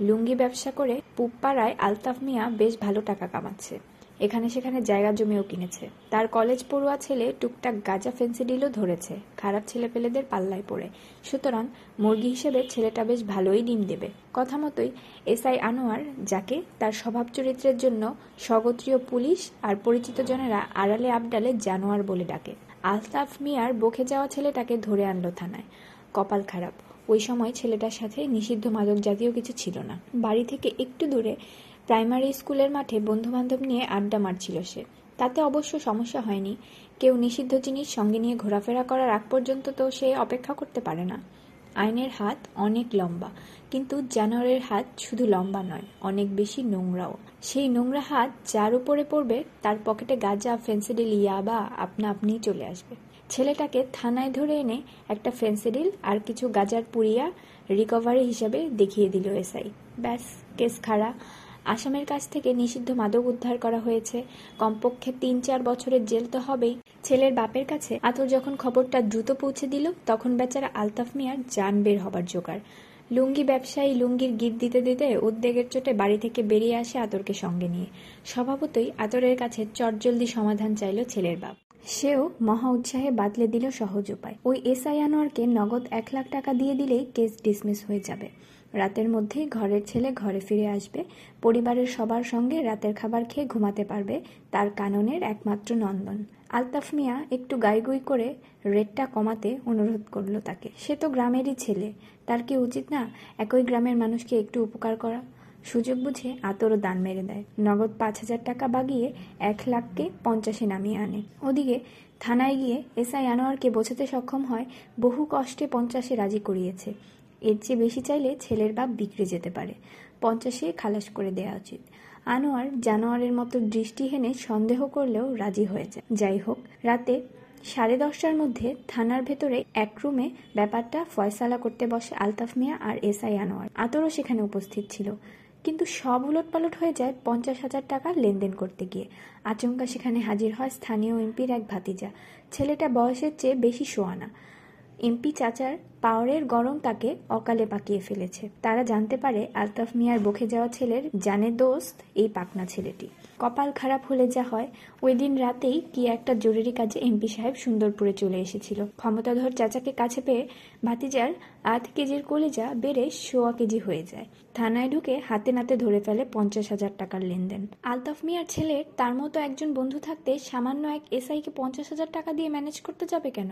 লুঙ্গি ব্যবসা করে পুপ্পাড়ায় আলতাফ মিয়া বেশ ভালো টাকা কামাচ্ছে। এখানে সেখানে জায়গা জমিও কিনেছে। তার কলেজ পড়ুয়া ছেলে টুকটাক গাজা ফেন্সিডিলও ধরেছে। খারাপ ছেলেপেলেদের পাল্লায় পড়ে। সুতরাং মুরগি হিসেবে ছেলেটা বেশ ভালোই ডিম দেবে। কথা মতোই এসআই আনোয়ার, যাকে তার স্বভাব চরিত্রের জন্য স্বগোত্রীয় পুলিশ আর পরিচিত জনেরা আড়ালে আবডালে জানোয়ার বলে ডাকে। আলতাফ মিয়ার বকে যাওয়া ছেলেটাকে ধরে আনলো থানায়। কপাল খারাপ। ওই সময় ছেলেটার সাথে নিষিদ্ধ মাদক জাতীয় কিছু ছিল না। বাড়ি থেকে একটু দূরে প্রাইমারি স্কুলের মাঠে বন্ধুবান্ধব নিয়ে আড্ডা মারছিল সে। তাতে অবশ্য সমস্যা হয়নি। কেউ নিষিদ্ধ জিনিস সঙ্গে নিয়ে ঘোরাফেরা করার আগ পর্যন্ত তো সে অপেক্ষা করতে পারে না। আইনের হাত অনেক লম্বা, কিন্তু জানোয়ারের হাত শুধু লম্বা নয়, অনেক বেশি নোংরাও। সেই নোংরা হাত যার উপরে পড়বে, তার পকেটে গাঁজা, ফেন্সিডিল, ইয়াবা, আপনা আপনিই চলে আসবে। ছেলেটাকে থানায় ধরে এনে একটা ফেন্সিডিল আর কিছু গাজার পুড়িয়া রিকভারি হিসাবে দেখিয়ে দিল এসআই। ব্যাস, কেস খাড়া। আসামের কাছ থেকে নিষিদ্ধ মাদক উদ্ধার করা হয়েছে। কমপক্ষে তিন চার বছরের জেল তো হবেই। ছেলের বাপের কাছে আতর যখন খবরটা দ্রুত পৌঁছে দিল, তখন বেচারা আলতাফ মিয়ার যান বের হবার জোগাড়। লুঙ্গি ব্যবসায়ী লুঙ্গির গিট দিতে দিতে উদ্বেগের চোটে বাড়ি থেকে বেরিয়ে আসে আতরকে সঙ্গে নিয়ে। স্বভাবতই আতরের কাছে চটজলদি সমাধান চাইল ছেলের বাপ। সেও মহা উৎসাহে বাতলে দিল সহজ উপায়। ওই এসআই আনোয়ারকে নগদ এক লাখ টাকা দিয়ে দিলেই কেস ডিসমিস হয়ে যাবে। রাতের মধ্যেই ঘরের ছেলে ঘরে ফিরে আসবে। পরিবারের সবার সঙ্গে রাতের খাবার খেয়ে ঘুমাতে পারবে, তার কাননের একমাত্র নন্দন। আলতাফ মিয়া একটু গাইগুই করে রেটটা কমাতে অনুরোধ করল তাকে। সে তো গ্রামেরই ছেলে, তার কি উচিত না একই গ্রামের মানুষকে একটু উপকার করা? সুযোগ বুঝে আতরও দান মেরে দেয়। নগদ পাঁচ হাজার টাকা বাগিয়ে এক লাখকে পঞ্চাশে নামিয়ে আনে। ওদিকে থানায় গিয়ে এসআই আনোয়ারকে বোঝাতে সক্ষম হয়, বহু কষ্টে পঞ্চাশে রাজি করিয়েছে। এর চেয়ে বেশি চাইলে ছেলের বাপ বিগড়ে যেতে পারে। পঞ্চাশে খালাস করে দেওয়া উচিত। আনোয়ার জানোয়ারের মতো দৃষ্টি হেনে সন্দেহ করলেও রাজি হয়ে যায়। যাই হোক, রাতে সাড়ে দশটার মধ্যে থানার ভেতরে এক রুমে ব্যাপারটা ফয়সালা করতে বসে আলতাফ মিয়া আর এসআই আনোয়ার। আতরও সেখানে উপস্থিত ছিল। কিন্তু সব উলটপালট হয়ে যায় পঞ্চাশ হাজার টাকা লেনদেন করতে গিয়ে। আচমকা সেখানে হাজির হয় স্থানীয় এমপির এক ভাতিজা। ছেলেটা বয়সের চেয়ে বেশি শোয়ানা। এমপি চাচার পাওয়ারের গরম তাকে অকালে পাকিয়ে ফেলেছে। তারা জানতে পারে আলতাফ মিয়ার বকে যাওয়া ছেলের জানে দোস্ত এই পাকনা ছেলেটি। কপাল খারাপ হলে যা হয়, ওই দিন রাতেই কি একটা জরুরি কাজে এমপি সাহেব সুন্দরপুরে চলে এসেছিল। ক্ষমতাধর চাচাকে কাছে পেয়ে ভাতিজার আধ কেজির কলিজা বেড়ে সোয়া কেজি হয়ে যায়। থানায় ঢুকে হাতে নাতে ধরে ফেলে পঞ্চাশ হাজার টাকার লেনদেন। আলতাফ মিয়ার ছেলে, তার মতো একজন বন্ধু থাকতে সামান্য এক এসআইকে পঞ্চাশ হাজার টাকা দিয়ে ম্যানেজ করতে যাবে কেন?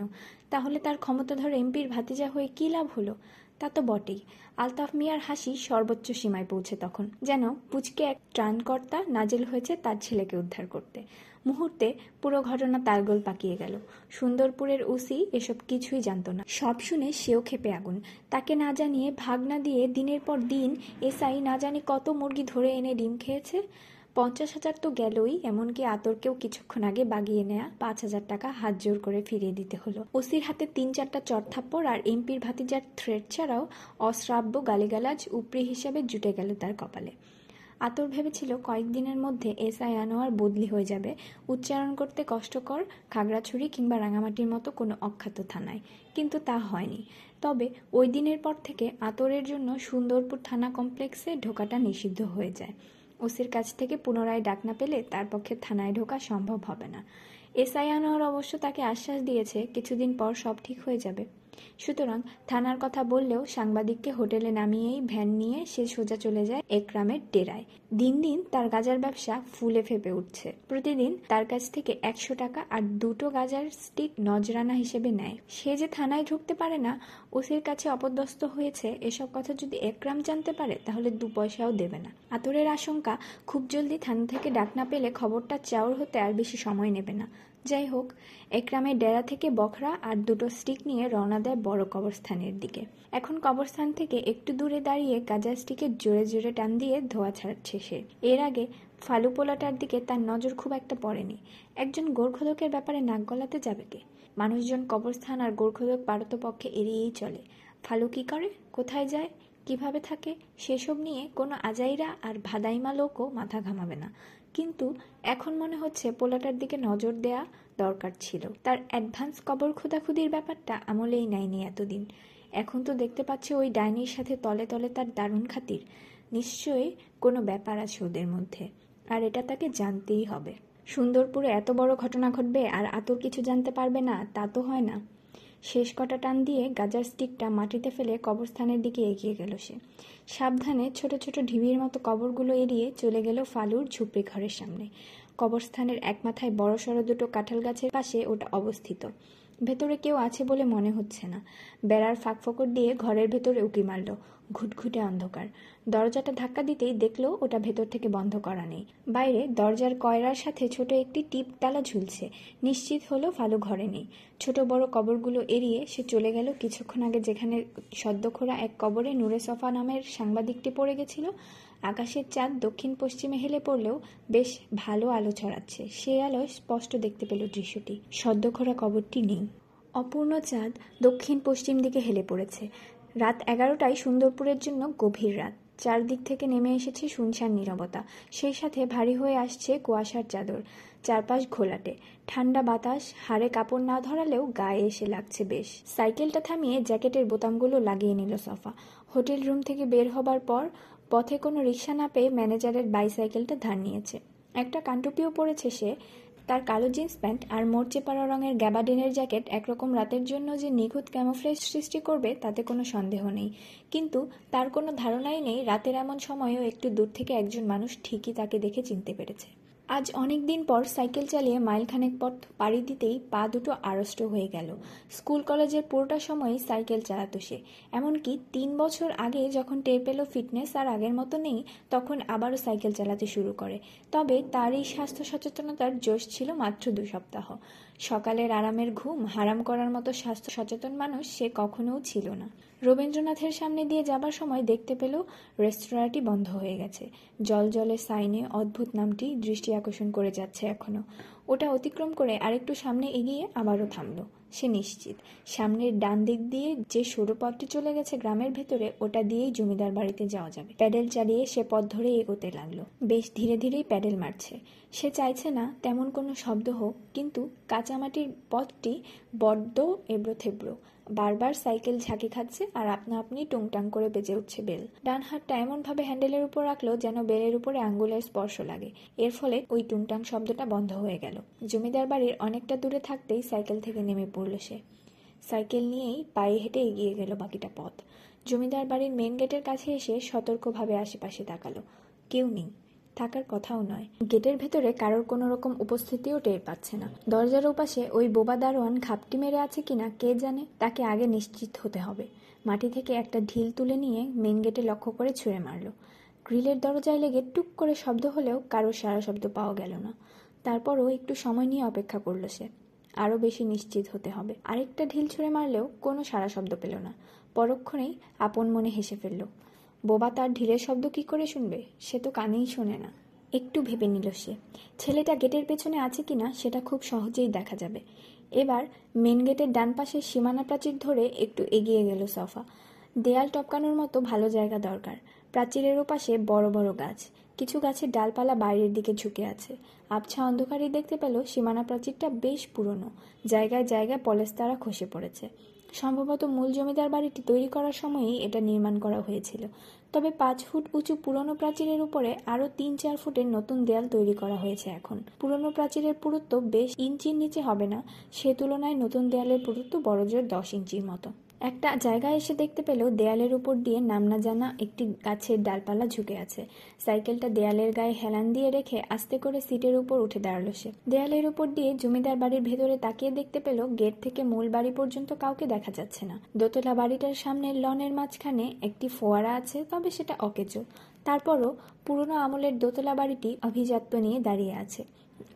তাহলে তার ক্ষমতাধর এমপির ভাতিজা হয়ে কী লাভ হলো? তা তো বটেই। আলতাফ মিয়ার হাসি সর্বোচ্চ সীমায় পৌঁছে তখন। যেন পুচকে এক ত্রাণকর্তা নাজেল হয়েছে তার ছেলেকে উদ্ধার করতে। মুহূর্তে পুরো ঘটনা তালগোল পাকিয়ে গেল। সুন্দরপুরের ওসি এসব কিছুই জানত না। সব শুনে সেও খেপে আগুন। তাকে না জানিয়ে ভাগনা দিয়ে দিনের পর দিন এসআই না জানি কত মুরগি ধরে এনে ডিম খেয়েছে? পঞ্চাশ হাজার তো গেলই, এমনকি আতরকেও কিছুক্ষণ আগে বাগিয়ে নেয়া পাঁচ হাজার টাকা হাত জোর করে ফিরিয়ে দিতে হলো। ওসির হাতে তিন চারটা চড়থাপ্পড় আর এমপির ভাতিজার থ্রেড ছাড়াও অশ্রাব্য গালিগালাজ উপরি হিসাবে জুটে গেল তার কপালে। আতর ভেবেছিল কয়েকদিনের মধ্যে এসআই আনোয়ার বদলি হয়ে যাবে। উচ্চারণ করতে কষ্টকর, খাগড়াছড়ি কিংবা রাঙামাটির মতো কোনো অখ্যাত থানায়। কিন্তু তা হয়নি। তবে ওই দিনের পর থেকে আতরের জন্য সুন্দরপুর থানা কমপ্লেক্সে ঢোকাটা নিষিদ্ধ হয়ে যায়। ওসির কাছ থেকে পুনরায় ডাক না পেলে তার পক্ষে থানায় ঢোকা সম্ভব হবে না। এসআই আনোয়ার অবশ্য তাকে আশ্বাস দিয়েছে, কিছুদিন পর সব ঠিক হয়ে যাবে। সুতরাং থানার কথা বললেও সাংবাদিককে হোটেলে নামিয়েই ভ্যান নিয়ে সে সোজা চলে যায় একরামের ডেরায়। দিন দিন তার গাজার ব্যবসা ফুলে ফেপে উঠছে। প্রতিদিন তার কাছ থেকে একশো টাকা আর দুটো গাজার স্টিক নজরানা হিসেবে নেয়। সে যে থানায় ঢুকতে পারে না ওসির কাছে অপদস্থ হয়েছে, এসব কথা যদি একরাম জানতে পারে, তাহলে দু পয়সাও দেবে না। আতরের আশঙ্কা খুব জলদি থানা থেকে ডাক না পেলে খবরটা চাউর হতে আর বেশি সময় নেবে না। যাই হোক একরামের ডেরা থেকে বখরা আর দুটো স্টিক নিয়ে রওনা দেয় বড় কবরস্থানের দিকে। এখন কবরস্থান থেকে একটু দূরে দাঁড়িয়ে কাজা স্টিকের জোরে জোরে টান দিয়ে ধোয়া ছাড়ছে সে। এর আগে ফালু পোলাটার দিকে তার নজর খুব একটা পড়েনি। একজন গোর্খদকের ব্যাপারে নাক গলাতে যাবে কে? মানুষজন কবরস্থান আর গোর্খদক পারতপক্ষে এড়িয়েই চলে। ফালু কি করে? কোথায় যায়? কীভাবে থাকে? সেসব নিয়ে কোনো আজাইরা আর ভাদাইমা লোকও মাথা ঘামাবে না। কিন্তু এখন মনে হচ্ছে পোলাটার দিকে নজর দেয়া দরকার ছিল। তার অ্যাডভান্স কবর খোদাখুদির ব্যাপারটা আমলেই নেয়নি এতদিন। এখন তো দেখতে পাচ্ছে ওই ডাইনির সাথে তলে তলে তার দারুণ খাতির। নিশ্চয়ই কোনো ব্যাপার আছে ওদের মধ্যে। আর এটা তাকে জানতেই হবে। সুন্দরপুরে এত বড় ঘটনা ঘটবে আর আতর কিছু জানতে পারবে না, তা তো হয় না। শেষ কটা টান দিয়ে গাজার স্টিকটা মাটিতে ফেলে কবরস্থানের দিকে এগিয়ে গেল সে। সাবধানে ছোট ছোট ঢিবির মতো কবরগুলো এড়িয়ে চলে গেল ফালুর ঝুপড়ি ঘরের সামনে। কবরস্থানের এক মাথায় বড় সড়ো দুটো কাঁঠাল গাছের পাশে ওটা অবস্থিত। ভেতরে কেউ আছে বলে মনে হচ্ছে না। বেড়ার ফাঁক ফোকর দিয়ে ঘরের ভেতরে উকি মারল। ঘুটঘুটে অন্ধকার। দরজাটা ধাক্কা দিতেই দেখল ওটা ভেতর থেকে বন্ধ করা নেই। বাইরে দরজার কয়রার সাথে ছোট একটি টিপ তালা ঝুলছে। নিশ্চিত হলো ফালু ঘরে নেই। ছোট বড় কবরগুলো এড়িয়ে সে চলে গেল। কিছুক্ষণ আগে যেখানে সদ্যখোরা এক কবরে নুরে সফা নামের সাংবাদিকটি পড়ে গেছিল আকাশের চাঁদ দক্ষিণ পশ্চিমে হেলে পড়লেও বেশ ভালো আলো ছড়াচ্ছে। সে আলোয় স্পষ্ট দেখতে পেল দৃশ্যটি। সদ্যখোরা কবরটি নেই। অপূর্ণ চাঁদ দক্ষিণ পশ্চিম দিকে হেলে পড়েছে। রাত এগারোটায় সুন্দরপুরের জন্য গভীর রাত। চারদিক থেকে নেমে এসেছে শুনশান নীরবতা। সেই সাথে ভারী হয়ে আসছে কুয়াশার চাদর। চারপাশ ঘোলাটে। ঠান্ডা বাতাস, হাড়ে কাপড় না ধরালেও গায়ে এসে লাগছে বেশ। সাইকেলটা থামিয়ে জ্যাকেটের বোতামগুলো লাগিয়ে নিল সফা। হোটেল রুম থেকে বের হবার পর পথে কোনো রিক্সা না পেয়ে ম্যানেজারের বাইসাইকেলটা ধার নিয়েছে। একটা কান্টুপিও পরেছে সে, তার কালো জিন্স প্যান্ট আর মোর্চে পাড়া রঙের গ্যাবাডিনের জ্যাকেট একরকম রাতের জন্য যে নিখুঁত ক্যামোফ্লেজ সৃষ্টি করবে তাতে কোনো সন্দেহ নেই। কিন্তু তার কোনো ধারণাই নেই, রাতের এমন সময়েও একটু দূর থেকে একজন মানুষ ঠিকই তাকে দেখে চিনতে পেরেছে। আজ অনেক দিন পর সাইকেল চালিয়ে মাইলখানেক পথ পাড়ি দিতেই পা দুটো আড়ষ্ট হয়ে গেল। স্কুল কলেজের পুরোটা সময়ই সাইকেল চালাতো সে। এমনকি তিন বছর আগে যখন টের পেল ফিটনেস আর আগের মতো নেই, তখন আবারও সাইকেল চালাতে শুরু করে। তবে তার এই স্বাস্থ্য সচেতনতার জোশ ছিল মাত্র দু সপ্তাহ। সকালের আরামের ঘুম হারাম করার মতো স্বাস্থ্য সচেতন মানুষ সে কখনো ছিল না। রবীন্দ্রনাথের সামনে দিয়ে যাবার সময় দেখতে পেল রেস্তোরাঁটি বন্ধ হয়ে গেছে। জল জলের সাইনে অদ্ভুত নামটি দৃষ্টি আকর্ষণ করে যাচ্ছে এখনও। ওটা অতিক্রম করে আরেকটু সামনে এগিয়ে আবারও থামলো। সে নিশ্চিত। সামনের ডান দিক দিয়ে যে সরু পথটি চলে গেছে গ্রামের ভেতরে, ওটা দিয়েই জমিদার বাড়িতে যাওয়া যাবে। প্যাডেল চালিয়ে সে পথ ধরে এগোতে লাগল। বেশ ধীরে ধীরেই প্যাডেল মারছে। সে চাইছে না তেমন কোনো শব্দ হোক, কিন্তু কাঁচামাটির পথটি বড্ড এবড়ো থেবড়ো বারবার সাইকেল ঝাঁকি খাচ্ছে আর আপনা আপনি টুংটাং করে বেজে উঠছে বেল। ডান হাতটা এমনভাবে হ্যান্ডেলের উপর রাখল যেন বেলের উপরে আঙ্গুলের স্পর্শ লাগে। এর ফলে ওই টুংটাং শব্দটা বন্ধ হয়ে গেল। জমিদার বাড়ির অনেকটা দূরে থাকতেই সাইকেল থেকে নেমে পড়ল সে। সাইকেল নিয়েই পায়ে হেঁটে এগিয়ে গেল বাকিটা পথ। জমিদার বাড়ির মেন গেটের কাছে এসে সতর্কভাবে আশেপাশে তাকালো। কেউ নেই। থাকার কথাও নয়। গেটের ভেতরে কারোর কোনো রকম উপস্থিতিও টের পাচ্ছে না। দরজার ওপাশে ওই বোবা দারোয়ান ঘাপটি মেরে আছে কিনা কে জানে, তাকে আগে নিশ্চিত হতে হবে। মাটি থেকে একটা ঢিল তুলে নিয়ে মেন গেটে লক্ষ্য করে ছুঁড়ে মারল। গ্রিলের দরজায় লেগে টুক করে শব্দ হলেও কারোর সারা শব্দ পাওয়া গেল না। তারপরও একটু সময় নিয়ে অপেক্ষা করল সে। আরও বেশি নিশ্চিত হতে হবে। আরেকটা ঢিল ছুঁড়ে মারলেও কোনো সারা শব্দ পেল না। পরক্ষণেই আপন মনে হেসে ফেলল। বোবা তার ঢিলের শব্দ কি করে শুনবে? সে তো কানেই শোনে না। একটু ভেবে নিল সে। ছেলেটা গেটের পেছনে আছে কিনা সেটা খুব সহজেই দেখা যাবে। এবার মেন গেটের ডান পাশের সীমানা প্রাচীর ধরে একটু এগিয়ে গেল সফা। দেয়াল টপকানোর মতো ভালো জায়গা দরকার। প্রাচীরের ওপাশে বড় বড় গাছ। কিছু গাছের ডালপালা বাইরের দিকে ঝুঁকে আছে। আবছা অন্ধকারে দেখতে পেল সীমানা প্রাচীরটা বেশ পুরনো। জায়গায় জায়গায় পলেস্তারা খসে পড়েছে। সম্ভবত মূল জমিদার বাড়িটি তৈরি করার সময়ই এটা নির্মাণ করা হয়েছিল। তবে পাঁচ ফুট উঁচু পুরনো প্রাচীরের উপরে আরও তিন চার ফুটের নতুন দেয়াল তৈরি করা হয়েছে এখন। পুরনো প্রাচীরের পুরুত্ব বেশ ইঞ্চির নিচে হবে না, সে তুলনায় নতুন দেয়ালের পুরুত্ব বড়জোর দশ ইঞ্চির মতো। একটা জায়গায় এসে দেখতে পেল দেয়ালের উপর দিয়ে নাম না জানা একটি গাছের ডালপালা ঝুঁকে আছে। সাইকেলটা দেয়ালের গায়ে হেলান দিয়ে রেখে আস্তে করে সিটের উপর উঠে দাঁড়াল সে। দেয়ালের উপর দিয়ে জমিদার বাড়ির ভেতরে তাকিয়ে দেখতে পেল গেট থেকে মূল বাড়ি পর্যন্ত কাউকে দেখা যাচ্ছে না। দোতলা বাড়িটার সামনে লনের মাঝখানে একটি ফোয়ারা আছে, তবে সেটা অকেজো। তারপরও পুরনো আমলের দোতলা বাড়িটি অভিজাত্য নিয়ে দাঁড়িয়ে আছে।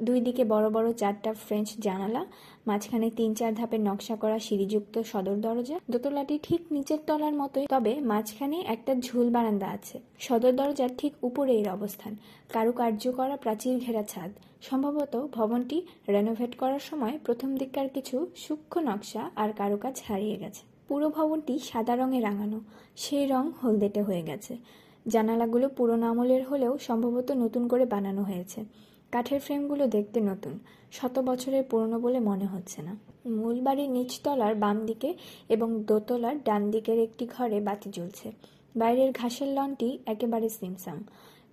দুই দিকে বড় বড় চারটা ফ্রেঞ্চ জানালা, মাঝখানে তিন চার ধাপের নকশা করা সিঁড়িযুক্ত সদর দরজা। দোতলাটি ঠিক নিচের তলার মতোই, তবে মাঝখানে একটা ঝুল বারান্দা আছে। সদর দরজার ঠিক উপরে এর অবস্থান। কারুকার্য করা প্রাচীর ঘেরা ছাদ। সম্ভবত ভবনটি রেনোভেট করার সময় প্রথম দিককার কিছু সূক্ষ্ম নকশা আর কারুকাজ হারিয়ে গেছে। পুরো ভবনটি সাদা রঙে রাঙানো। সেই রং হলদেটে হয়ে গেছে। জানালাগুলো পুরনো আমলের হলেও সম্ভবত নতুন করে বানানো হয়েছে। কাঠের ফ্রেমগুলো দেখতে নতুন, শত বছরের পুরনো বলে মনে হচ্ছে না। মূল বাড়ির নিচতলার বাম দিকে এবং দোতলার ডান দিকের একটি ঘরে বাতি জ্বলছে। বাইরের ঘাসের লনটি একেবারে সিমসাম।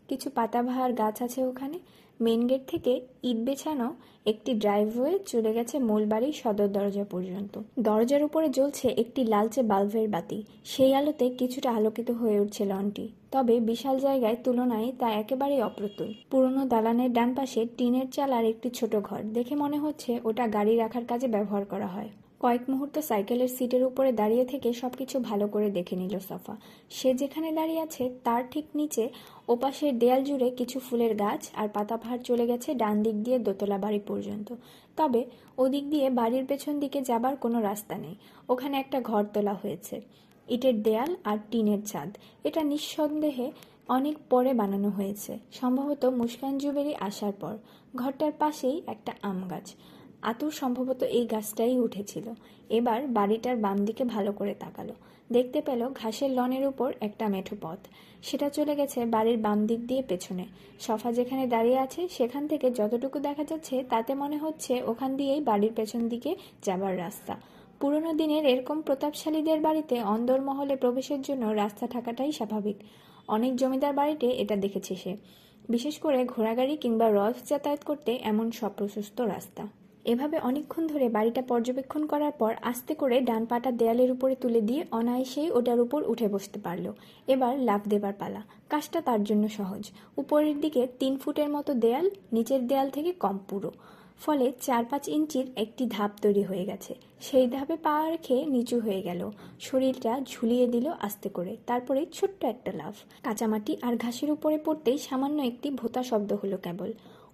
কিছু পাতাবাহার গাছ আছে ওখানে। মেন গেট থেকে ইট বেছানো একটি ড্রাইভওয়ে চলে গেছে মূল বাড়ির সদর দরজা পর্যন্ত। দরজার উপরে জ্বলছে একটি লালচে বাল্বের বাতি। সেই আলোতে কিছুটা আলোকিত হয়ে উঠছে লনটি। তবে বিশাল জায়গায় তুলনায় তা একেবারেই অপ্রতুল। পুরনো দালানের ডান পাশে টিনের চালার একটি ছোট ঘর। দেখে মনে হচ্ছে ওটা গাড়ি রাখার কাজে ব্যবহার করা হয়। কয়েক মুহূর্ত সাইকেলের সিটের উপরে দাঁড়িয়ে থেকে সবকিছু ভালো করে দেখে নিল সফা। সে যেখানে দাঁড়িয়ে আছে, তার ঠিক নিচে ওপাশের দেয়াল জুড়ে কিছু ফুলের গাছ আর পাতা পাতাপাহাড় চলে গেছে ডান দিক দিয়ে দোতলা বাড়ি পর্যন্ত। তবে ওদিক দিয়ে বাড়ির পেছন দিকে যাবার কোনো রাস্তা নেই। ওখানে একটা ঘর তোলা হয়েছে। ইটের দেয়াল আর টিনের ছাদ। এটা নিঃসন্দেহে অনেক পরে বানানো হয়েছে। সম্ভবত মুস্কান জুবেরি আসার পর। ঘরটার পাশেই একটা আম গাছ। আতুর সম্ভবত এই গাছটাই উঠেছিল। এবার বাড়িটার বাম দিকে ভালো করে তাকালো। দেখতে পেল ঘাসের লনের উপর একটা মেঠো পথ। সেটা চলে গেছে বাড়ির বাম দিক দিয়ে পেছনে। সফা যেখানে দাঁড়িয়ে আছে, সেখান থেকে যতটুকু দেখা যাচ্ছে, তাতে মনে হচ্ছে ওখান দিয়েই বাড়ির পেছন দিকে যাবার রাস্তা। পুরনো দিনের এরকম প্রতাপশালীদের বাড়িতে অন্দরমহলে প্রবেশের জন্য রাস্তা থাকাটাই স্বাভাবিক। অনেক জমিদার বাড়িতে এটা দেখেছে সে। বিশেষ করে ঘোড়াগাড়ি কিংবা রথ যাতায়াত করতে এমন সপ্রশস্ত রাস্তা। এভাবে অনেকক্ষণ ধরে বাড়িটা পর্যবেক্ষণ করার পর আস্তে করে ডান পাটা দেয়ালের উপরে তুলে দিয়ে অনায়াসেই ওটার উপর উঠে বসতে পারল। এবার লাভ দেবার পালা। কাজটা তার জন্য সহজ। উপরের দিকে তিন ফুটের মতো দেয়াল, নিচের দেয়াল থেকে কম পুরো। ফলে চার পাঁচ ইঞ্চির একটি ধাপ তৈরি হয়ে গেছে। সেই ধাপে পা রেখে নিচু হয়ে গেল। শরীরটা ঝুলিয়ে দিল আস্তে করে। তারপরে ছোট্ট একটা লাফ। কাঁচামাটি আর ঘাসের উপরে পড়তেই সামান্য একটি ভোতা শব্দ হলো কেবল।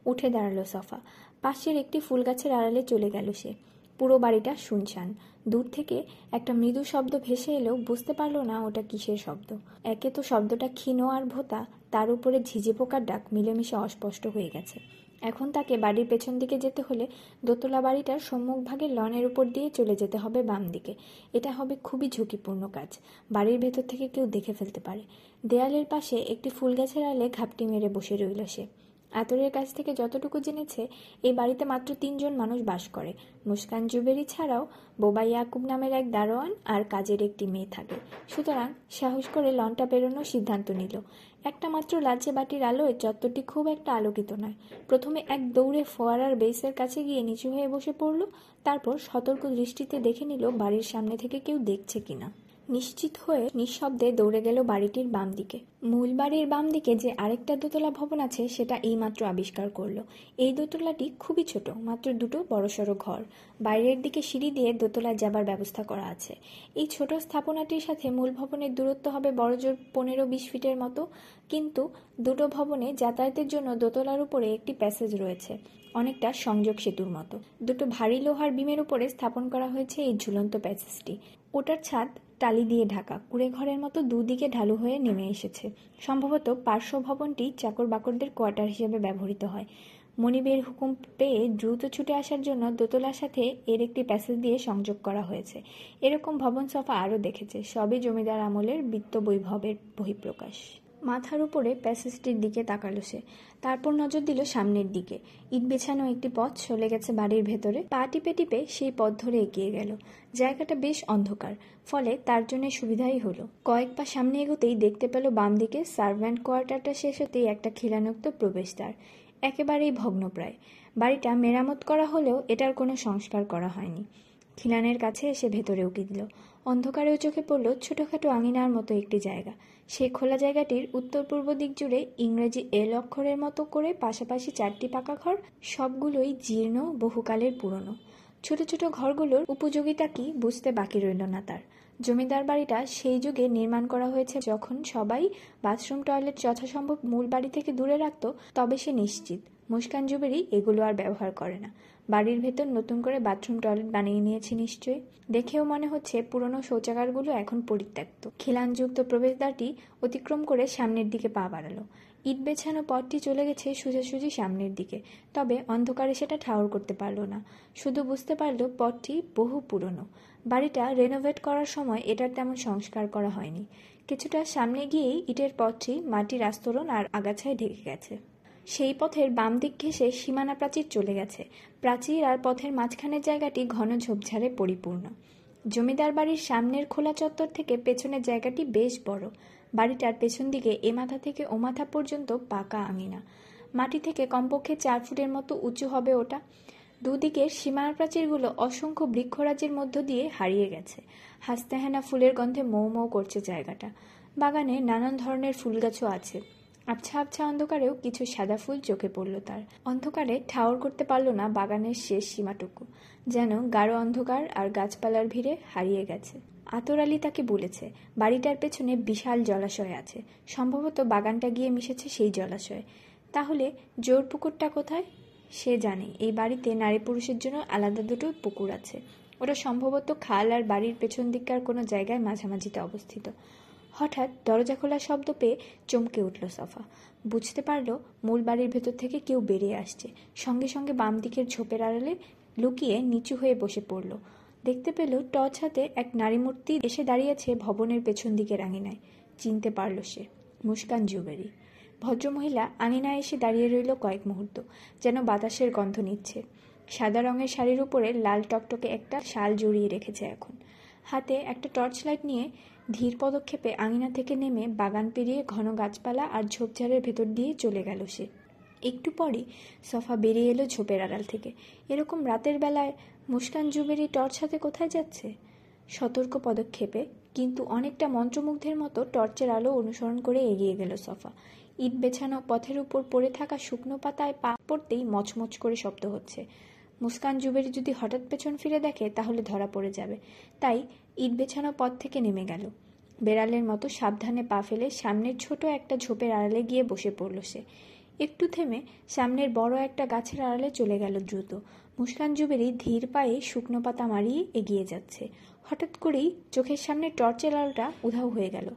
উঠে দাঁড়াল সফা। পাশের একটি ফুল গাছের আড়ালে চলে গেল সে। পুরো বাড়িটা শুনশান। দূর থেকে একটা মৃদু শব্দ ভেসে এলেও বুঝতে পারল না ওটা কিসের শব্দ। একে তো শব্দটা ক্ষীণ আর ভোতা, তার উপরে ঝিঝি পোকার ডাক মিলেমিশে অস্পষ্ট হয়ে গেছে। এখন তাকে বাড়ির পেছন দিকে যেতে হলে দোতলা বাড়িটার সম্মুখভাগের লনের উপর দিয়ে চলে যেতে হবে বাম দিকে। এটা হবে খুবই ঝুঁকিপূর্ণ কাজ। বাড়ির ভেতর থেকে কেউ দেখে ফেলতে পারে। দেয়ালের পাশে একটি ফুল গাছের আলে ঘাপটি মেরে বসে রইল সে। আতরের কাছ থেকে যতটুকু জেনেছে, এই বাড়িতে মাত্র তিনজন মানুষ বাস করে। মুস্কান জুবেরি ছাড়াও বোবা ইয়াকুব নামের এক দারোয়ান আর কাজের একটি মেয়ে থাকে। সুতরাং সাহস করে লনটা বেরোনোর সিদ্ধান্ত নিল। একটা মাত্র লালচে বাটির আলোয় চত্বরটি খুব একটা আলোকিত নয়। প্রথমে এক দৌড়ে ফোয়ারার বেসের কাছে গিয়ে নিচু হয়ে বসে পড়ল, তারপর সতর্ক দৃষ্টিতে দেখে নিল বাড়ির সামনে থেকে কেউ দেখছে কিনা। নিশ্চিত হয়ে নিঃশব্দে দৌড়ে গেল বাড়িটির বাম দিকে মূল বাড়ির বাম দিকে যে আরেকটা দোতলা ভবন আছে, সেটা এইমাত্র আবিষ্কার করল। এই দোতলাটি খুবই ছোট, মাত্র দুটো বড়সড় ঘর। বাইরের দিকে সিঁড়ি দিয়ে দোতলায় যাবার ব্যবস্থা করা আছে। এই ছোট স্থাপনাটির সাথে মূল ভবনের দূরত্ব হবে বড়জোর পনেরো বিশ ফিটের মতো। কিন্তু দুটো ভবনে যাতায়াতের জন্য দোতলার উপরে একটি প্যাসেজ রয়েছে, অনেকটা সংযোগ সেতুর মতো। দুটো ভারী লোহার বিমের উপরে স্থাপন করা হয়েছে এই ঝুলন্ত প্যাসেজটি। ওটার ছাদ টালি দিয়ে ঢাকা। কুড়ে ঘরের মতো দুদিকে ঢালু হয়ে নেমে এসেছে। সম্ভবত পার্শ্ব ভবনটি চাকর বাকরদের কোয়ার্টার হিসেবে ব্যবহৃত হয়। মনিবের হুকুম পেয়ে দ্রুত ছুটে আসার জন্য দোতলার সাথে এর একটি প্যাসেজ দিয়ে সংযোগ করা হয়েছে। এরকম ভবন সফা আরও দেখেছে। সবই জমিদার আমলের বিত্ত বৈভবের বহিঃপ্রকাশ। মাথার উপরে প্যাসেজটির দিকে তাকালো সে। তারপর নজর দিল সামনের দিকে। ইট বেছানো একটি পথ চলে গেছে বাড়ির ভেতরে। পা টিপে টিপে সেই পথ ধরে এগিয়ে গেল। জায়গাটা বেশ অন্ধকার, ফলে তার জন্য সুবিধাই হলো। কয়েক পা সামনে এগোতেই দেখতে পেল বাম দিকে সার্ভ্যান্ট কোয়ার্টারটা শেষ হতেই একটা খিলানুক্ত প্রবেশদ্বার। একেবারেই ভগ্নপ্রায়। বাড়িটা মেরামত করা হলেও এটার কোনো সংস্কার করা হয়নি। খিলানের কাছে এসে ভেতরে উকি দিল। অন্ধকারেও চোখে পড়ল ছোটখাটো আঙিনার মতো একটি জায়গা। সেই খোলা জায়গাটির উত্তর পূর্ব দিক জুড়ে ইংরেজি এল অক্ষরের মতো করে পাশাপাশি চারটি পাকা ঘর, সবগুলোই জীর্ণ, বহুকালের পুরনো। ছোট ছোট ঘরগুলোর উপযোগিতা কি বুঝতে বাকি রইল না তার। জমিদার বাড়িটা সেই যুগে নির্মাণ করা হয়েছে যখন সবাই বাথরুম, টয়লেট যথাসম্ভব মূল বাড়ি থেকে দূরে রাখত, তবে সে নিশ্চিত। মুস্কান জুবেরি এগুলো আর ব্যবহার করে না। বাড়ির ভেতর নতুন করে বাথরুম টয়লেট বানিয়ে নিয়েছে নিশ্চয়ই। দেখেও মনে হচ্ছে পুরনো শৌচাগারগুলো এখন পরিত্যক্ত। খিলানযুক্ত প্রবেশদ্বারটি অতিক্রম করে সামনের দিকে পা বাড়ালো। ইট বেছানো পথটি চলে গেছে সোজাসুজি সামনের দিকে। তবে অন্ধকারে সেটা ঠাউর করতে পারল না। শুধু বুঝতে পারল পথটি বহু পুরনো। বাড়িটা রেনোভেট করার সময় এটার তেমন সংস্কার করা হয়নি। কিছুটা সামনে গিয়েই ইটের পথটি মাটির আস্তরণ আর আগাছায় ঢেকে গেছে। সেই পথের বাম দিক ঘেঁষে সীমানা প্রাচীর চলে গেছে। প্রাচীর আর পথের মাঝখানের জায়গাটি ঘন ঝোপঝাড়ে পরিপূর্ণ। জমিদার বাড়ির সামনের খোলা চত্বর থেকে পেছনের জায়গাটি বেশ বড়। বাড়িটার পেছন দিকে এ মাথা থেকে ও মাথা পর্যন্ত পাকা আঙিনা। মাটি থেকে কমপক্ষে চার ফুটের মতো উঁচু হবে ওটা। দুদিকের সীমানা প্রাচীরগুলো অসংখ্য বৃক্ষরাজির মধ্য দিয়ে হারিয়ে গেছে। হাসতেহানা ফুলের গন্ধে মৌ মৌ করছে জায়গাটা। বাগানে নানান ধরনের ফুল গাছও আছে। আবছা আবছা অন্ধকারেও কিছু সাদা ফুল চোখে পড়ল তার। অন্ধকারে ঠাওর করতে পারল না বাগানের শেষ সীমাটুকু, যেন গাঢ় অন্ধকার আর গাছপালার ভিড়ে হারিয়ে গেছে। আতর আলী তাকে বলেছে, বাড়িটার পেছনে বিশাল জলাশয় আছে। সম্ভবত বাগানটা গিয়ে মিশেছে সেই জলাশয়ে। তাহলে জোর পুকুরটা কোথায়? সে জানে, এই বাড়িতে নারী পুরুষের জন্য আলাদা দুটো পুকুর আছে। ওটা সম্ভবত খাল আর বাড়ির পেছন দিককার কোনো জায়গায় মাঝামাঝিতে অবস্থিত। হঠাৎ দরজা খোলার শব্দ পেয়ে চমকে উঠল সফা। বুঝতে পারল মূল বাড়ির ভেতর থেকে কেউ বেরিয়ে আসছে। সঙ্গে সঙ্গে বাম দিকের ঝোপের আড়ালে লুকিয়ে নিচু হয়ে বসে পড়ল। দেখতে পেল টর্চ হাতে এক নারী মূর্তি এসে দাঁড়িয়েছে ভবনের পেছন দিকের আঙিনায়। চিনতে পারল সে মুস্কান জুবেরি ভদ্রমহিলা আঙিনায় এসে দাঁড়িয়ে রইল কয়েক মুহূর্ত, যেন বাতাসের গন্ধ নিচ্ছে। সাদা রঙের শাড়ির উপরে লাল টকটকে একটা শাল জড়িয়ে রেখেছে এখন। হাতে একটা টর্চ লাইট নিয়ে ধীর পদক্ষেপে আঙিনা থেকে নেমে বাগান পেরিয়ে ঘন গাছপালা আর ঝোপঝাড়ের ভেতর দিয়ে চলে গেল সে। একটু পরই সফা বেরিয়ে এলো ঝোপের আড়াল থেকে। এরকম রাতের বেলায় মুস্কান জুবেরি টর্চ হাতে কোথায় যাচ্ছে? সতর্ক পদক্ষেপে, কিন্তু অনেকটা মন্ত্রমুগ্ধের মতো টর্চের আলো অনুসরণ করে এগিয়ে গেল সফা। ইট বেছানো পথের উপর পড়ে থাকা শুকনো পাতায় পা পড়তেই মচমচ করে শব্দ হচ্ছে। মুস্কান জুবেরি যদি হঠাৎ পেছন ফিরে দেখে, তাহলে ধরা পড়ে যাবে। তাই ইট বেছানো পথ থেকে নেমে গেল। বেড়ালের মতো সাবধানে পা ফেলে সামনের ছোট একটা ঝোপের আড়ালে গিয়ে বসে পড়ল সে। একটু থেমে সামনের বড় একটা গাছের আড়ালে চলে গেল দ্রুত। মুস্কান জুবেরি ধীর পায়ে শুকনো পাতা মারিয়ে এগিয়ে যাচ্ছে। হঠাৎ করেই চোখের সামনে টর্চের আলোটা উধাও হয়ে গেল।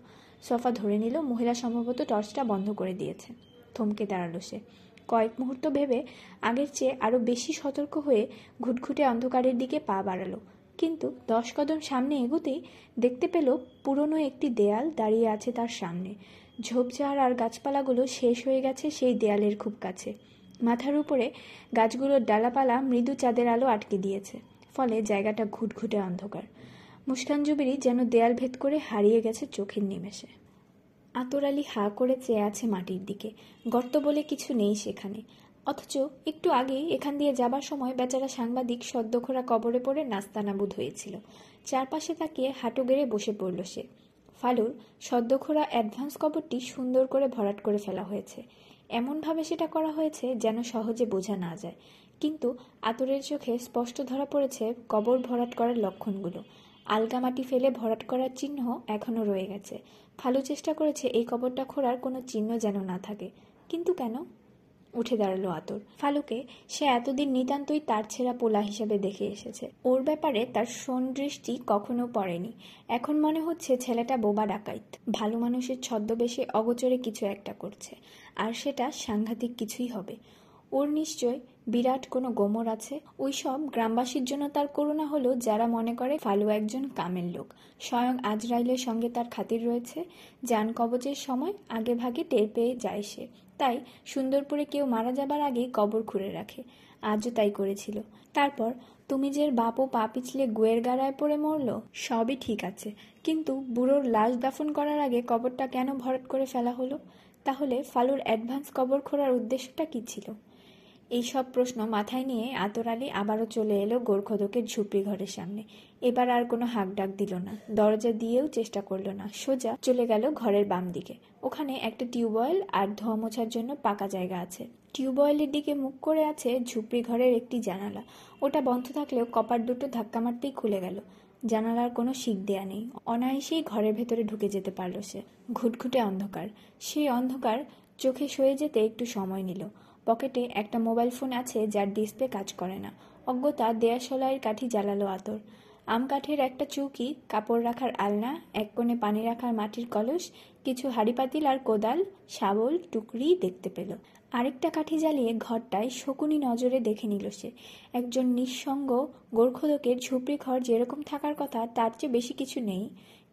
সফা ধরে নিল, মহিলা সম্ভবত টর্চটা বন্ধ করে দিয়েছে। থমকে দাঁড়াল সে। কয়েক মুহূর্ত ভেবে আগের চেয়ে আরও বেশি সতর্ক হয়ে ঘুটঘুটে অন্ধকারের দিকে পা বাড়ালো। কিন্তু দশ কদম সামনে এগোতেই দেখতে পেল পুরনো একটি দেয়াল দাঁড়িয়ে আছে তার সামনে। ঝোপঝাড় আর গাছপালাগুলো শেষ হয়ে গেছে সেই দেয়ালের খুব কাছে। মাথার উপরে গাছগুলোর ডালাপালা মৃদু চাঁদের আলো আটকে দিয়েছে, ফলে জায়গাটা ঘুটঘুটে অন্ধকার। মুস্কান জুবিরি যেন দেয়াল ভেদ করে হারিয়ে গেছে চোখের নিমেষে। আতর আলী হা করে চেয়ে আছে মাটির দিকে। গর্ত বলে কিছু নেই সেখানে। অথচ একটু আগেই এখান দিয়ে যাবার সময় বেচারা সাংবাদিক সদ্যখোরা কবরে পড়ে নাস্তানাবুদ হয়েছিল। চারপাশে তাকিয়ে হাঁটু গেড়ে বসে পড়ল সে। ফালুর সদ্যখোরা অ্যাডভান্স কবরটি সুন্দর করে ভরাট করে ফেলা হয়েছে। এমনভাবে সেটা করা হয়েছে যেন সহজে বোঝা না যায়। কিন্তু আতরের চোখে স্পষ্ট ধরা পড়েছে কবর ভরাট করার লক্ষণগুলো। আলগা মাটি ফেলে ভরাট করার চিহ্ন এখনও রয়ে গেছে। ফালু চেষ্টা করেছে এই কবরটা খোঁড়ার কোনো চিহ্ন যেন না থাকে। কিন্তু কেন? উঠে দাঁড়াল আতর। ফালুকে সে এতদিন নিতান্তই তার ছেঁড়া পোলা হিসেবে দেখে এসেছে। ওর ব্যাপারে তার শোন দৃষ্টি কখনো পড়েনি। এখন মনে হচ্ছে ছেলেটা বোবা ডাকাইত। ভালো মানুষের ছদ্মবেশে অগোচরে কিছু একটা করছে। আর সেটা সাংঘাতিক কিছুই হবে। ওর নিশ্চয় বিরাট কোনো গোমর আছে। ওই সব গ্রামবাসীর জন্য তার করুণা হলো যারা মনে করে ফালু একজন কামের লোক। স্বয়ং আজরাইলের সঙ্গে তার খাতির রয়েছে। যান কবচের সময় আগে ভাগে টের পেয়ে যায় সে। তাই সুন্দরপুরে কেউ মারা যাবার আগে কবর খুঁড়ে রাখে। আজও তাই করেছিল। তারপর তুমি যে বাপও পা পিছলে গুয়ের গাড়ায় পড়ে মরল, সবই ঠিক আছে। কিন্তু বুড়োর লাশ দাফন করার আগে কবরটা কেন ভরাট করে ফেলা হলো? তাহলে ফালুর অ্যাডভান্স কবর খোঁড়ার উদ্দেশ্যটা কী ছিল? এই সব প্রশ্ন মাথায় নিয়ে আতর আলী আবারও চলে এলো গোরখদকের ঝুপড়ি ঘরের সামনে। এবার আর কোনো হাক ডাক দিল না, দরজা দিয়েও চেষ্টা করল না। সোজা চলে গেল ঘরের বাম দিকে। ওখানে একটা টিউবওয়েল আর ধোয়া মোছার জন্য পাকা জায়গা আছে। টিউবওয়েলের দিকে মুখ করে আছে ঝুপড়ি ঘরের একটি জানালা। ওটা বন্ধ থাকলেও কপার দুটো ধাক্কা মারতেই খুলে গেল। জানালার কোনো শিক দেয়া নেই। অনায়াসেই ঘরের ভেতরে ঢুকে যেতে পারল সে। ঘুটঘুটে অন্ধকার। সেই অন্ধকার চোখে সয়ে যেতে একটু সময় নিল। পকেটে একটা মোবাইল ফোন আছে যার ডিসপ্লে কাজ করে না। অজ্ঞতা দেয়াশলাইয়ের কাঠি জ্বালালো আতর। আম কাঠের একটা চৌকি, কাপড় রাখার আলনা, এক কোণে পানি রাখার মাটির কলস, কিছু হাড়ি পাতিল আর কোদাল, শাবল, টুকরি দেখতে পেল। আরেকটা কাঠি জ্বালিয়ে ঘরটায় শকুনি নজরে দেখে নিল সে। একজন নিঃসঙ্গ গোর্খদকের ঝুপড়ি ঘর যেরকম থাকার কথা, তার চেয়ে বেশি কিছু নেই।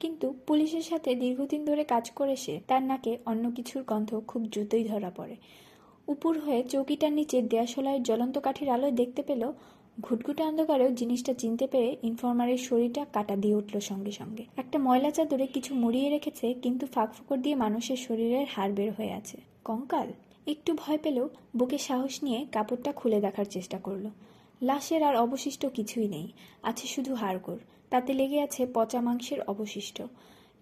কিন্তু পুলিশের সাথে দীর্ঘদিন ধরে কাজ করে সে, তার নাকে অন্য কিছুর গন্ধ খুব দ্রুতই ধরা পড়ে। উপর হয়ে চৌকিটার নিচে দেয়াশোলায় জ্বলন্ত কাঠির আলোয় দেখতে পেল, ঘুটঘুটে অন্ধকারেও জিনিসটা চিনতে পেরে ইনফর্মারের শরীরটা কাটা দিয়ে উঠল সঙ্গে সঙ্গে। একটা ময়লা চাদরে কিছু মুড়িয়ে রেখেছে, কিন্তু ফাঁক ফোকর দিয়ে মানুষের শরীরের হাড় বের হয়ে আছে। কঙ্কাল? একটু ভয় পেলেও বুকে সাহস নিয়ে কাপড়টা খুলে দেখার চেষ্টা করল। লাশের আর অবশিষ্ট কিছুই নেই, আছে শুধু হাড়গোড়। তাতে লেগে আছে পচা মাংসের অবশিষ্ট।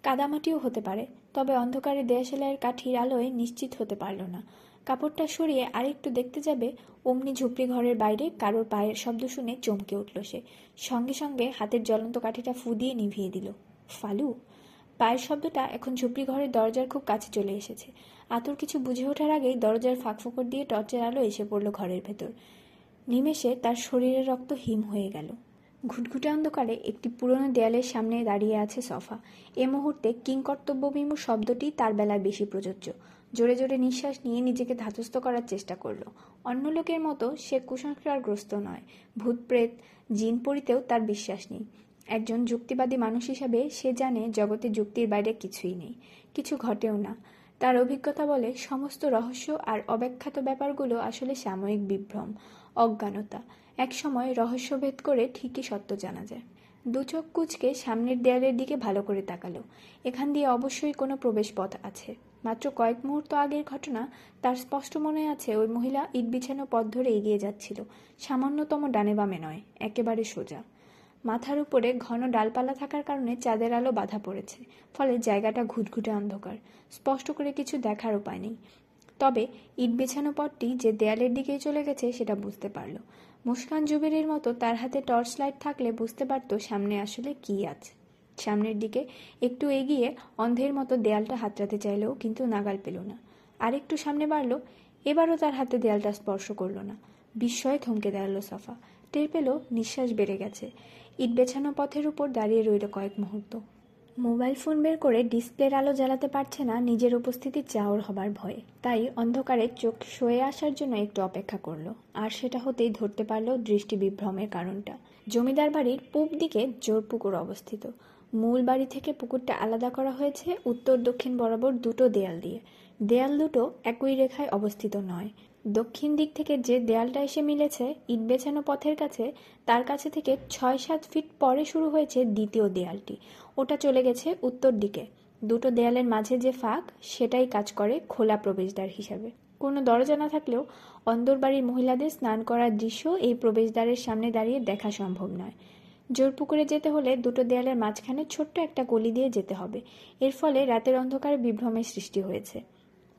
কাদামাটিও হতে পারে, তবে অন্ধকারে দেয়াশালাইয়ের কাঠির আলোয় নিশ্চিত হতে পারল না। কাপড়টা সরিয়ে আরেকটু দেখতে যাবে, অমনি ঝুপড়ি ঘরের বাইরে কারোর পায়ের শব্দ শুনে চমকে উঠল সে। সঙ্গে সঙ্গে হাতের জ্বলন্ত কাঠিটা ফু দিয়ে নিভিয়ে দিল। ফালু, পায়ের শব্দটা এখন ঝুপড়ি ঘরের দরজার খুব কাছে চলে এসেছে। আতর কিছু বুঝে ওঠার আগেই দরজার ফাঁক ফোকর দিয়ে টর্চের আলো এসে পড়ল ঘরের ভেতর। নিমেষে তার শরীরের রক্ত হিম হয়ে গেল। ঘুটঘুটে অন্ধকারে একটি পুরনো দেয়ালের সামনে দাঁড়িয়ে আছে সফা। এ মুহূর্তে কিংকর্তব্যবিমূর শব্দটি তার বেলায় বেশি প্রযোজ্য। জোরে জোরে নিঃশ্বাস নিয়ে নিজেকে ধাতস্থ করার চেষ্টা করল। অন্য লোকের মতো সে কুসংস্কারগ্রস্ত নয়। ভূত প্রেত জিন পড়িতেও তার বিশ্বাস নেই। একজন যুক্তিবাদী মানুষ হিসাবে সে জানে জগতে যুক্তির বাইরে কিছুই নেই। কিছু ঘটেও না। তার অভিজ্ঞতা বলে সমস্ত রহস্য আর অব্যাখ্যাত ব্যাপারগুলো আসলে সাময়িক বিভ্রম, অজ্ঞানতা। একসময় রহস্যভেদ করে ঠিকই সত্য জানা যায়। দু চোখ কুচকে সামনের দেয়ালের দিকে ভালো করে তাকালো। এখান দিয়ে অবশ্যই কোনো প্রবেশ পথ আছে। মাত্র কয়েক মুহূর্ত আগের ঘটনা, তার স্পষ্ট মনে আছে ওই মহিলা ইট বিছানো পথ ধরে এগিয়ে যাচ্ছিল। সামান্যতম ডানে বামে নয়, একেবারে সোজা। মাথার উপরে ঘন ডালপালা থাকার কারণে চাঁদের আলো বাধা পড়েছে, ফলে জায়গাটা ঘুটঘুটে অন্ধকার। স্পষ্ট করে কিছু দেখার উপায় নেই। তবে ইট বেছানো পথটি যে দেয়ালের দিকেই চলে গেছে সেটা বুঝতে পারল। মুস্কান জুবেরির মতো তার হাতে টর্চ লাইট থাকলে বুঝতে পারত সামনে আসলে কি আছে। সামনের দিকে একটু এগিয়ে অন্ধের মতো দেয়ালটা হাতড়াতে চাইলেও কিন্তু নাগাল পেল না। আর একটু সামনে বাড়ল, এবারও তার হাতে দেয়ালটা স্পর্শ করল না। বিস্ময়ে থমকে দাঁড়াল সাফা। টের পেল নিঃশ্বাস বেড়ে গেছে। ইট বেছানো পথের উপর দাঁড়িয়ে রইল কয়েক মুহূর্ত। মোবাইল ফোন বের করে ডিসপ্লের আলো জ্বালাতে পারছে না নিজের উপস্থিতি চাওর হবার ভয়ে। তাই অন্ধকারে চোখ সয়ে আসার জন্য একটু অপেক্ষা করল। আর সেটা হতেই ধরতে পারল দৃষ্টি বিভ্রমের কারণটা। জমিদার বাড়ির পূব দিকে জোর পুকুর অবস্থিত। মূল বাড়ি থেকে পুকুরটা আলাদা করা হয়েছে উত্তর দক্ষিণ বরাবর দুটো দেয়াল দিয়ে। দেয়াল দুটো একই রেখায় অবস্থিত নয়। দক্ষিণ দিক থেকে যে দেয়ালটা এসে মিলেছে, ইট বেছানো পথের কাছে, তার কাছে থেকে ছয় সাত ফিট পরে শুরু হয়েছে দ্বিতীয় দেয়ালটি। ওটা চলে গেছে উত্তর দিকে। দুটো দেয়ালের মাঝে যে ফাঁক, সেটাই কাজ করে খোলা প্রবেশদ্বার হিসাবে। কোনো দরজা না থাকলেও অন্দরবাড়ির মহিলাদের স্নান করার দৃশ্য এই প্রবেশদ্বারের সামনে দাঁড়িয়ে দেখা সম্ভব নয়। জোরপুকুরে যেতে হলে দুটো দেয়ালের মাঝখানে ছোট্ট একটা গলি দিয়ে যেতে হবে। এর ফলে রাতের অন্ধকারে বিভ্রমের সৃষ্টি হয়েছে।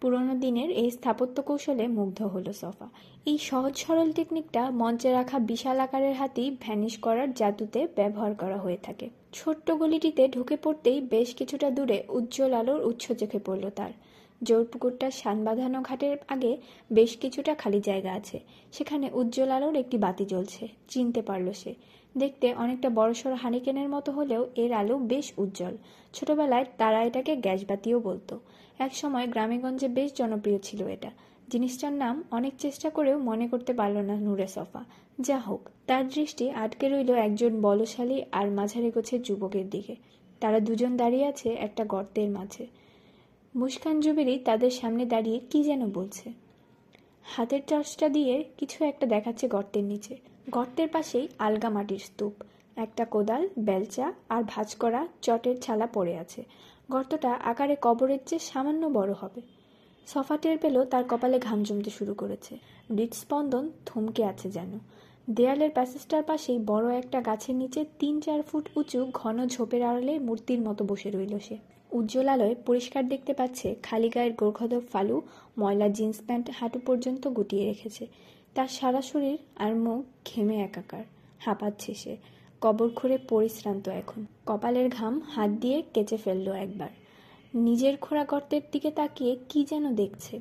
পুরনো দিনের এই স্থাপত্য কৌশলে মুগ্ধ হলো সফা। এই সহজ সরল টেকনিকটা মঞ্চে রাখা বিশাল আকারের হাতি ভ্যানিশ করার জাদুতে ব্যবহার করা হয়ে থাকে। ছোট্ট গলিটিতে ঢুকে পড়তেই বেশ কিছুটা দূরে উজ্জ্বল আলোর উচ্ছ চোখে পড়ল তার। জোরপুকুরটার শান বাঁধানো ঘাটের আগে বেশ কিছুটা খালি জায়গা আছে। সেখানে উজ্জ্বল আলোর একটি বাতি জ্বলছে, চিনতে পারল সে। দেখতে অনেকটা বড়সড় হানিকেনের মতো হলেও এর আলো বেশ উজ্জ্বল। ছোটবেলায় তারা এটাকে গ্যাস বাতিও বলতো। একসময় গ্রামেগঞ্জে বেশ জনপ্রিয় ছিল এটা। জিনিসটার নাম অনেক চেষ্টা করেও মনে করতে পারল না নূরে সফা। যা হোক, তার দৃষ্টি আটকে রইল একজন বলশালী আর মাঝারি গোছের যুবকের দিকে। তারা দুজন দাঁড়িয়ে আছে একটা গর্তের মাঝে। মুস্কান জুবেরি তাদের সামনে দাঁড়িয়ে কি যেন বলছে। হাতের টর্চটা দিয়ে কিছু একটা দেখাচ্ছে গর্তের নিচে। গর্তের পাশেই আলগা মাটির স্তূপ। একটা কোদাল, বেলচা আর ভাঁজ করা চটের ছালা পড়ে আছে। গর্তটা আকারে কবরের চেয়ে সামান্য বড় হবে। সফা টের পেল তার কপালে ঘাম জমতে শুরু করেছে। হৃদস্পন্দন থমকে আছে যেন। দেয়ালের প্যাসেজটার পাশেই বড় একটা গাছের নিচে তিন চার ফুট উঁচু ঘন ঝোপের আড়ালে মূর্তির মতো বসে রইল সে। উজ্জ্বল আলোয় পরিষ্কার দেখতে পাচ্ছে খালি গায়ের গোর্খদক ফালু, ময়লা জিন্স প্যান্ট হাঁটু পর্যন্ত গুটিয়ে রেখেছে। তার সারা শরীর আর মুখ ঘেমে একাকার। হাঁপাচ্ছে সে। কবর খুঁড়ে পরিশ্রান্ত এখন। কপালের ঘাম হাত দিয়ে কেচে ফেলল একবার। নিজের খোঁড়া গর্তের দিকে তাকিয়ে কি যেন দেখছে।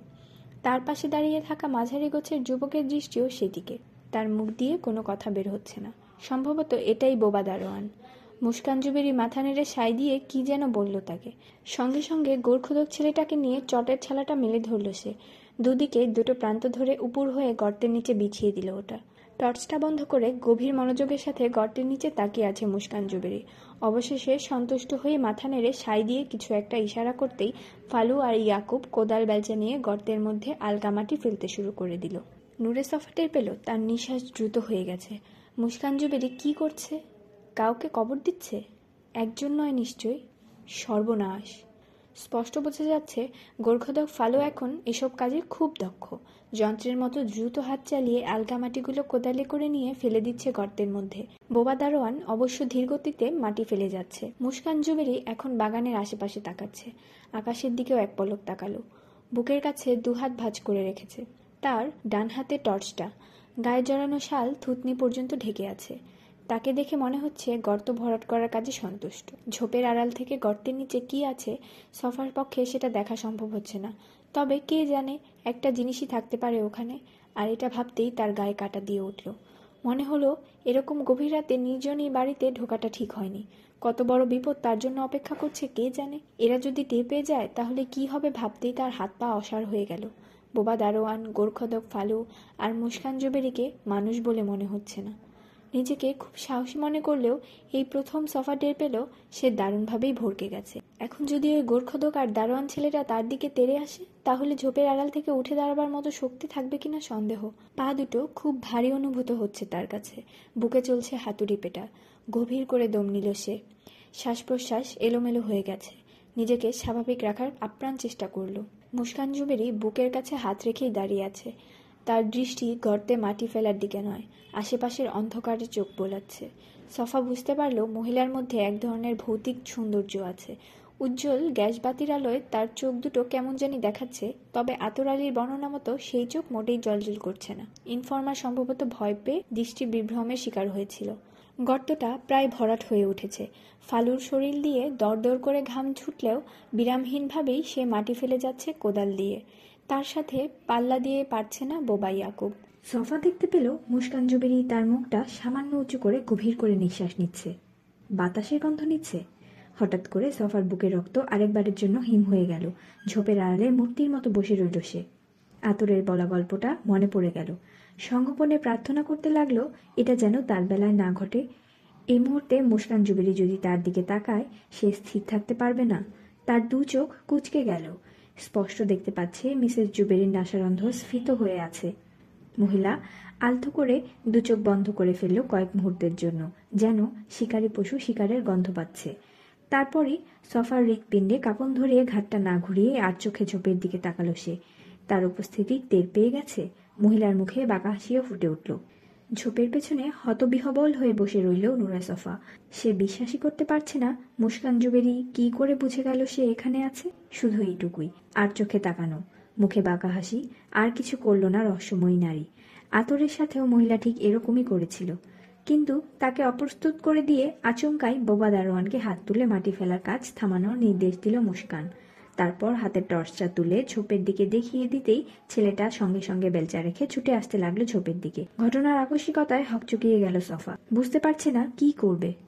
তার পাশে দাঁড়িয়ে থাকা মাঝারি গোছের যুবকের দৃষ্টিও সেদিকে। তার মুখ দিয়ে কোনো কথা বের হচ্ছে না। সম্ভবত এটাই বোবা দারোয়ান। মুস্কান জুবেরি মাথা নেড়ে সাই দিয়ে কি যেন বলল তাকে। সঙ্গে সঙ্গে গোর্খদক ছেলেটাকে নিয়ে চটের ছালাটা মেলে ধরল সে। দুদিকে দুটো প্রান্ত ধরে উপুর হয়ে গর্তের নিচে বিছিয়ে দিল ওটা। টর্চটা বন্ধ করে গভীর মনোযোগের সাথে গর্তের নিচে তাকিয়ে আছে মুস্কান জুবেরি। অবশেষে সন্তুষ্ট হয়ে মাথা নেড়ে সাই দিয়ে কিছু একটা ইশারা করতেই ফালু আর ইয়াকুব কোদাল বেলচা নিয়ে গর্তের মধ্যে আলগামাটি ফেলতে শুরু করে দিল। নূরে সফাটের পেল তার নিঃশ্বাস দ্রুত হয়ে গেছে। মুস্কান জুবেরি কি করছে? কাউকে কবর দিচ্ছে? একজন নয় নিশ্চয়ই। সর্বনাশ। স্পষ্ট বোঝা যাচ্ছে গোর্খদক ফালো এখন এসব কাজে খুব দক্ষ। যন্ত্রের মতো দ্রুত হাত চালিয়ে আলগা মাটিগুলো কোদালে করে নিয়ে ফেলে দিচ্ছে গর্তের মধ্যে। বোবা দারোয়ান অবশ্য ধীরগতিতে মাটি ফেলে যাচ্ছে। মুস্কান জুবেরি এখন বাগানের আশেপাশে তাকাচ্ছে। আকাশের দিকেও এক পলক তাকালো। বুকের কাছে দুহাত ভাঁজ করে রেখেছে। তার ডান হাতে টর্চটা। গায়ে জড়ানো শাল থুতনি পর্যন্ত ঢেকে আছে। তাকে দেখে মনে হচ্ছে গর্ত ভরাট করার কাজে সন্তুষ্ট। ঝোপের আড়াল থেকে গর্তের নিচে কি আছে, সফার পক্ষে সেটা দেখা সম্ভব হচ্ছে না। তবে কে জানে একটা জিনিসই থাকতে পারে ওখানে। আর এটা ভাবতেই তার গায়ে কাটা দিয়ে উঠল। মনে হলো, এরকম গভীর রাতে নির্জনই বাড়িতে ঢোকাটা ঠিক হয়নি। কত বড় বিপদ তার জন্য অপেক্ষা করছে, কে জানে? এরা যদি টের পেয়ে যায়, তাহলে কি হবে ভাবতেই তার হাত পা অসার হয়ে গেল। বোবা দারোয়ান, গোর্খদক ফালু আর মুস্কান জুবেরিকে মানুষ বলে মনে হচ্ছে না। নিজেকে খুব সাহসী মনে করলেও এই প্রথম সফা টের পেল সে দারুণভাবেই ভরকে গেছে। এখন যদি ওই গোর্খদক আর দারোয়ান ছেলেটা তার দিকে তেড়ে আসে, তাহলে ঝোপের আড়াল থেকে উঠে দাঁড়াবার মতো শক্তি থাকবে কিনা সন্দেহ। পা দুটো খুব ভারী অনুভূত হচ্ছে তার কাছে। বুকে চলছে হাতুড়ি পেটা। গভীর করে দম নিল সে। শ্বাস প্রশ্বাস এলোমেলো হয়ে গেছে। নিজেকে স্বাভাবিক রাখার আপ্রাণ চেষ্টা করল। মুস্কান জুবেরি বুকের কাছে হাত রেখেই দাঁড়িয়ে আছে। তার দৃষ্টি গর্তে মাটি ফেলার দিকে নয়, আশেপাশের অন্ধকারে চোখ বোলাচ্ছে। সফা বুঝতে পারল মহিলার মধ্যে এক ধরনের ভৌতিক সৌন্দর্য আছে। উজ্জ্বল গ্যাস বাতির আলোয় তার চোখ দুটো কেমন জানি দেখাচ্ছে, তবে আতর আলীর বর্ণনা মতো সেই চোখ মোটেই জলজল করছে না। ইনফর্মার সম্ভবত ভয় পেয়ে দৃষ্টি বিভ্রমের শিকার হয়েছিল। গর্তটা প্রায় ভরাট হয়ে উঠেছে। ফালুর শরীর দিয়ে দরদর করে ঘাম ছুটলেও বিরামহীনভাবেই সে মাটি ফেলে যাচ্ছে কোদাল দিয়ে। তার সাথে পাল্লা দিয়ে পারছে না বোবা ইয়াকুব। সফা দেখতে পেল মুস্কান জুবেরি তার মুখটা সামান্য উঁচু করে গভীর করে নিঃশ্বাস নিচ্ছে। বাতাসের গন্ধ নিচ্ছে। হঠাৎ করে সফার বুকের রক্ত আরেকবারের জন্য হিম হয়ে গেল। ঝোপের আড়ালে মূর্তির মতো বসে রইল সে। আতরের বলা গল্পটা মনে পড়ে গেল। সঙ্গোপনে প্রার্থনা করতে লাগল, এটা যেন তার বেলায় না ঘটে। এই মুহূর্তে মুস্কান জুবেরি যদি তার দিকে তাকায়, সে স্থির থাকতে পারবে না। তার দু চোখ কুচকে গেল। স্পষ্ট দেখতে পাচ্ছে, মিসেস জুবেরির নাসারন্ধ স্ফীত হয়ে আছে। মহিলা আলতো করে দু চোখ বন্ধ করে ফেলল কয়েক মুহূর্তের জন্য, যেন শিকারী পশু শিকারের গন্ধ পাচ্ছে। তারপরই সফার হৃৎপিণ্ডে কাপন ধরিয়ে ঘাটটা না ঘুরিয়ে আর চোখে ঝোপের দিকে তাকালো সে। তার উপস্থিতি টের পেয়ে গেছে। মহিলার মুখে বাঁকা হাসিও ফুটে উঠল। ঝোপের পেছনে হতবিহবল হয়ে বসে রইল নুরা সফা। সে বিশ্বাসই করতে পারছে না মুস্কান জুবেরি কি করে বুঝে গেল সে এখানে আছে। শুধু এইটুকুই, আর চোখে তাকানো। মুখে বাঁকা হাসি, আর কিছু করল না রহস্যময়ী নারী। আতরের সাথেও মহিলা ঠিক এরকমই করেছিল। কিন্তু তাকে অপ্রস্তুত করে দিয়ে আচমকাই বোবা দারোয়ানকে হাত তুলে মাটি ফেলার কাজ থামানোর নির্দেশ দিল মুস্কান। তারপর হাতের টর্চটা তুলে ঝোপের দিকে দেখিয়ে দিতেই ছেলেটা সঙ্গে সঙ্গে বেলচা রেখে ছুটে আসতে লাগল ঝোপের দিকে। ঘটনার আকস্মিকতায় হকচকিয়ে গেল সফা। বুঝতে পারছে না কি করবে।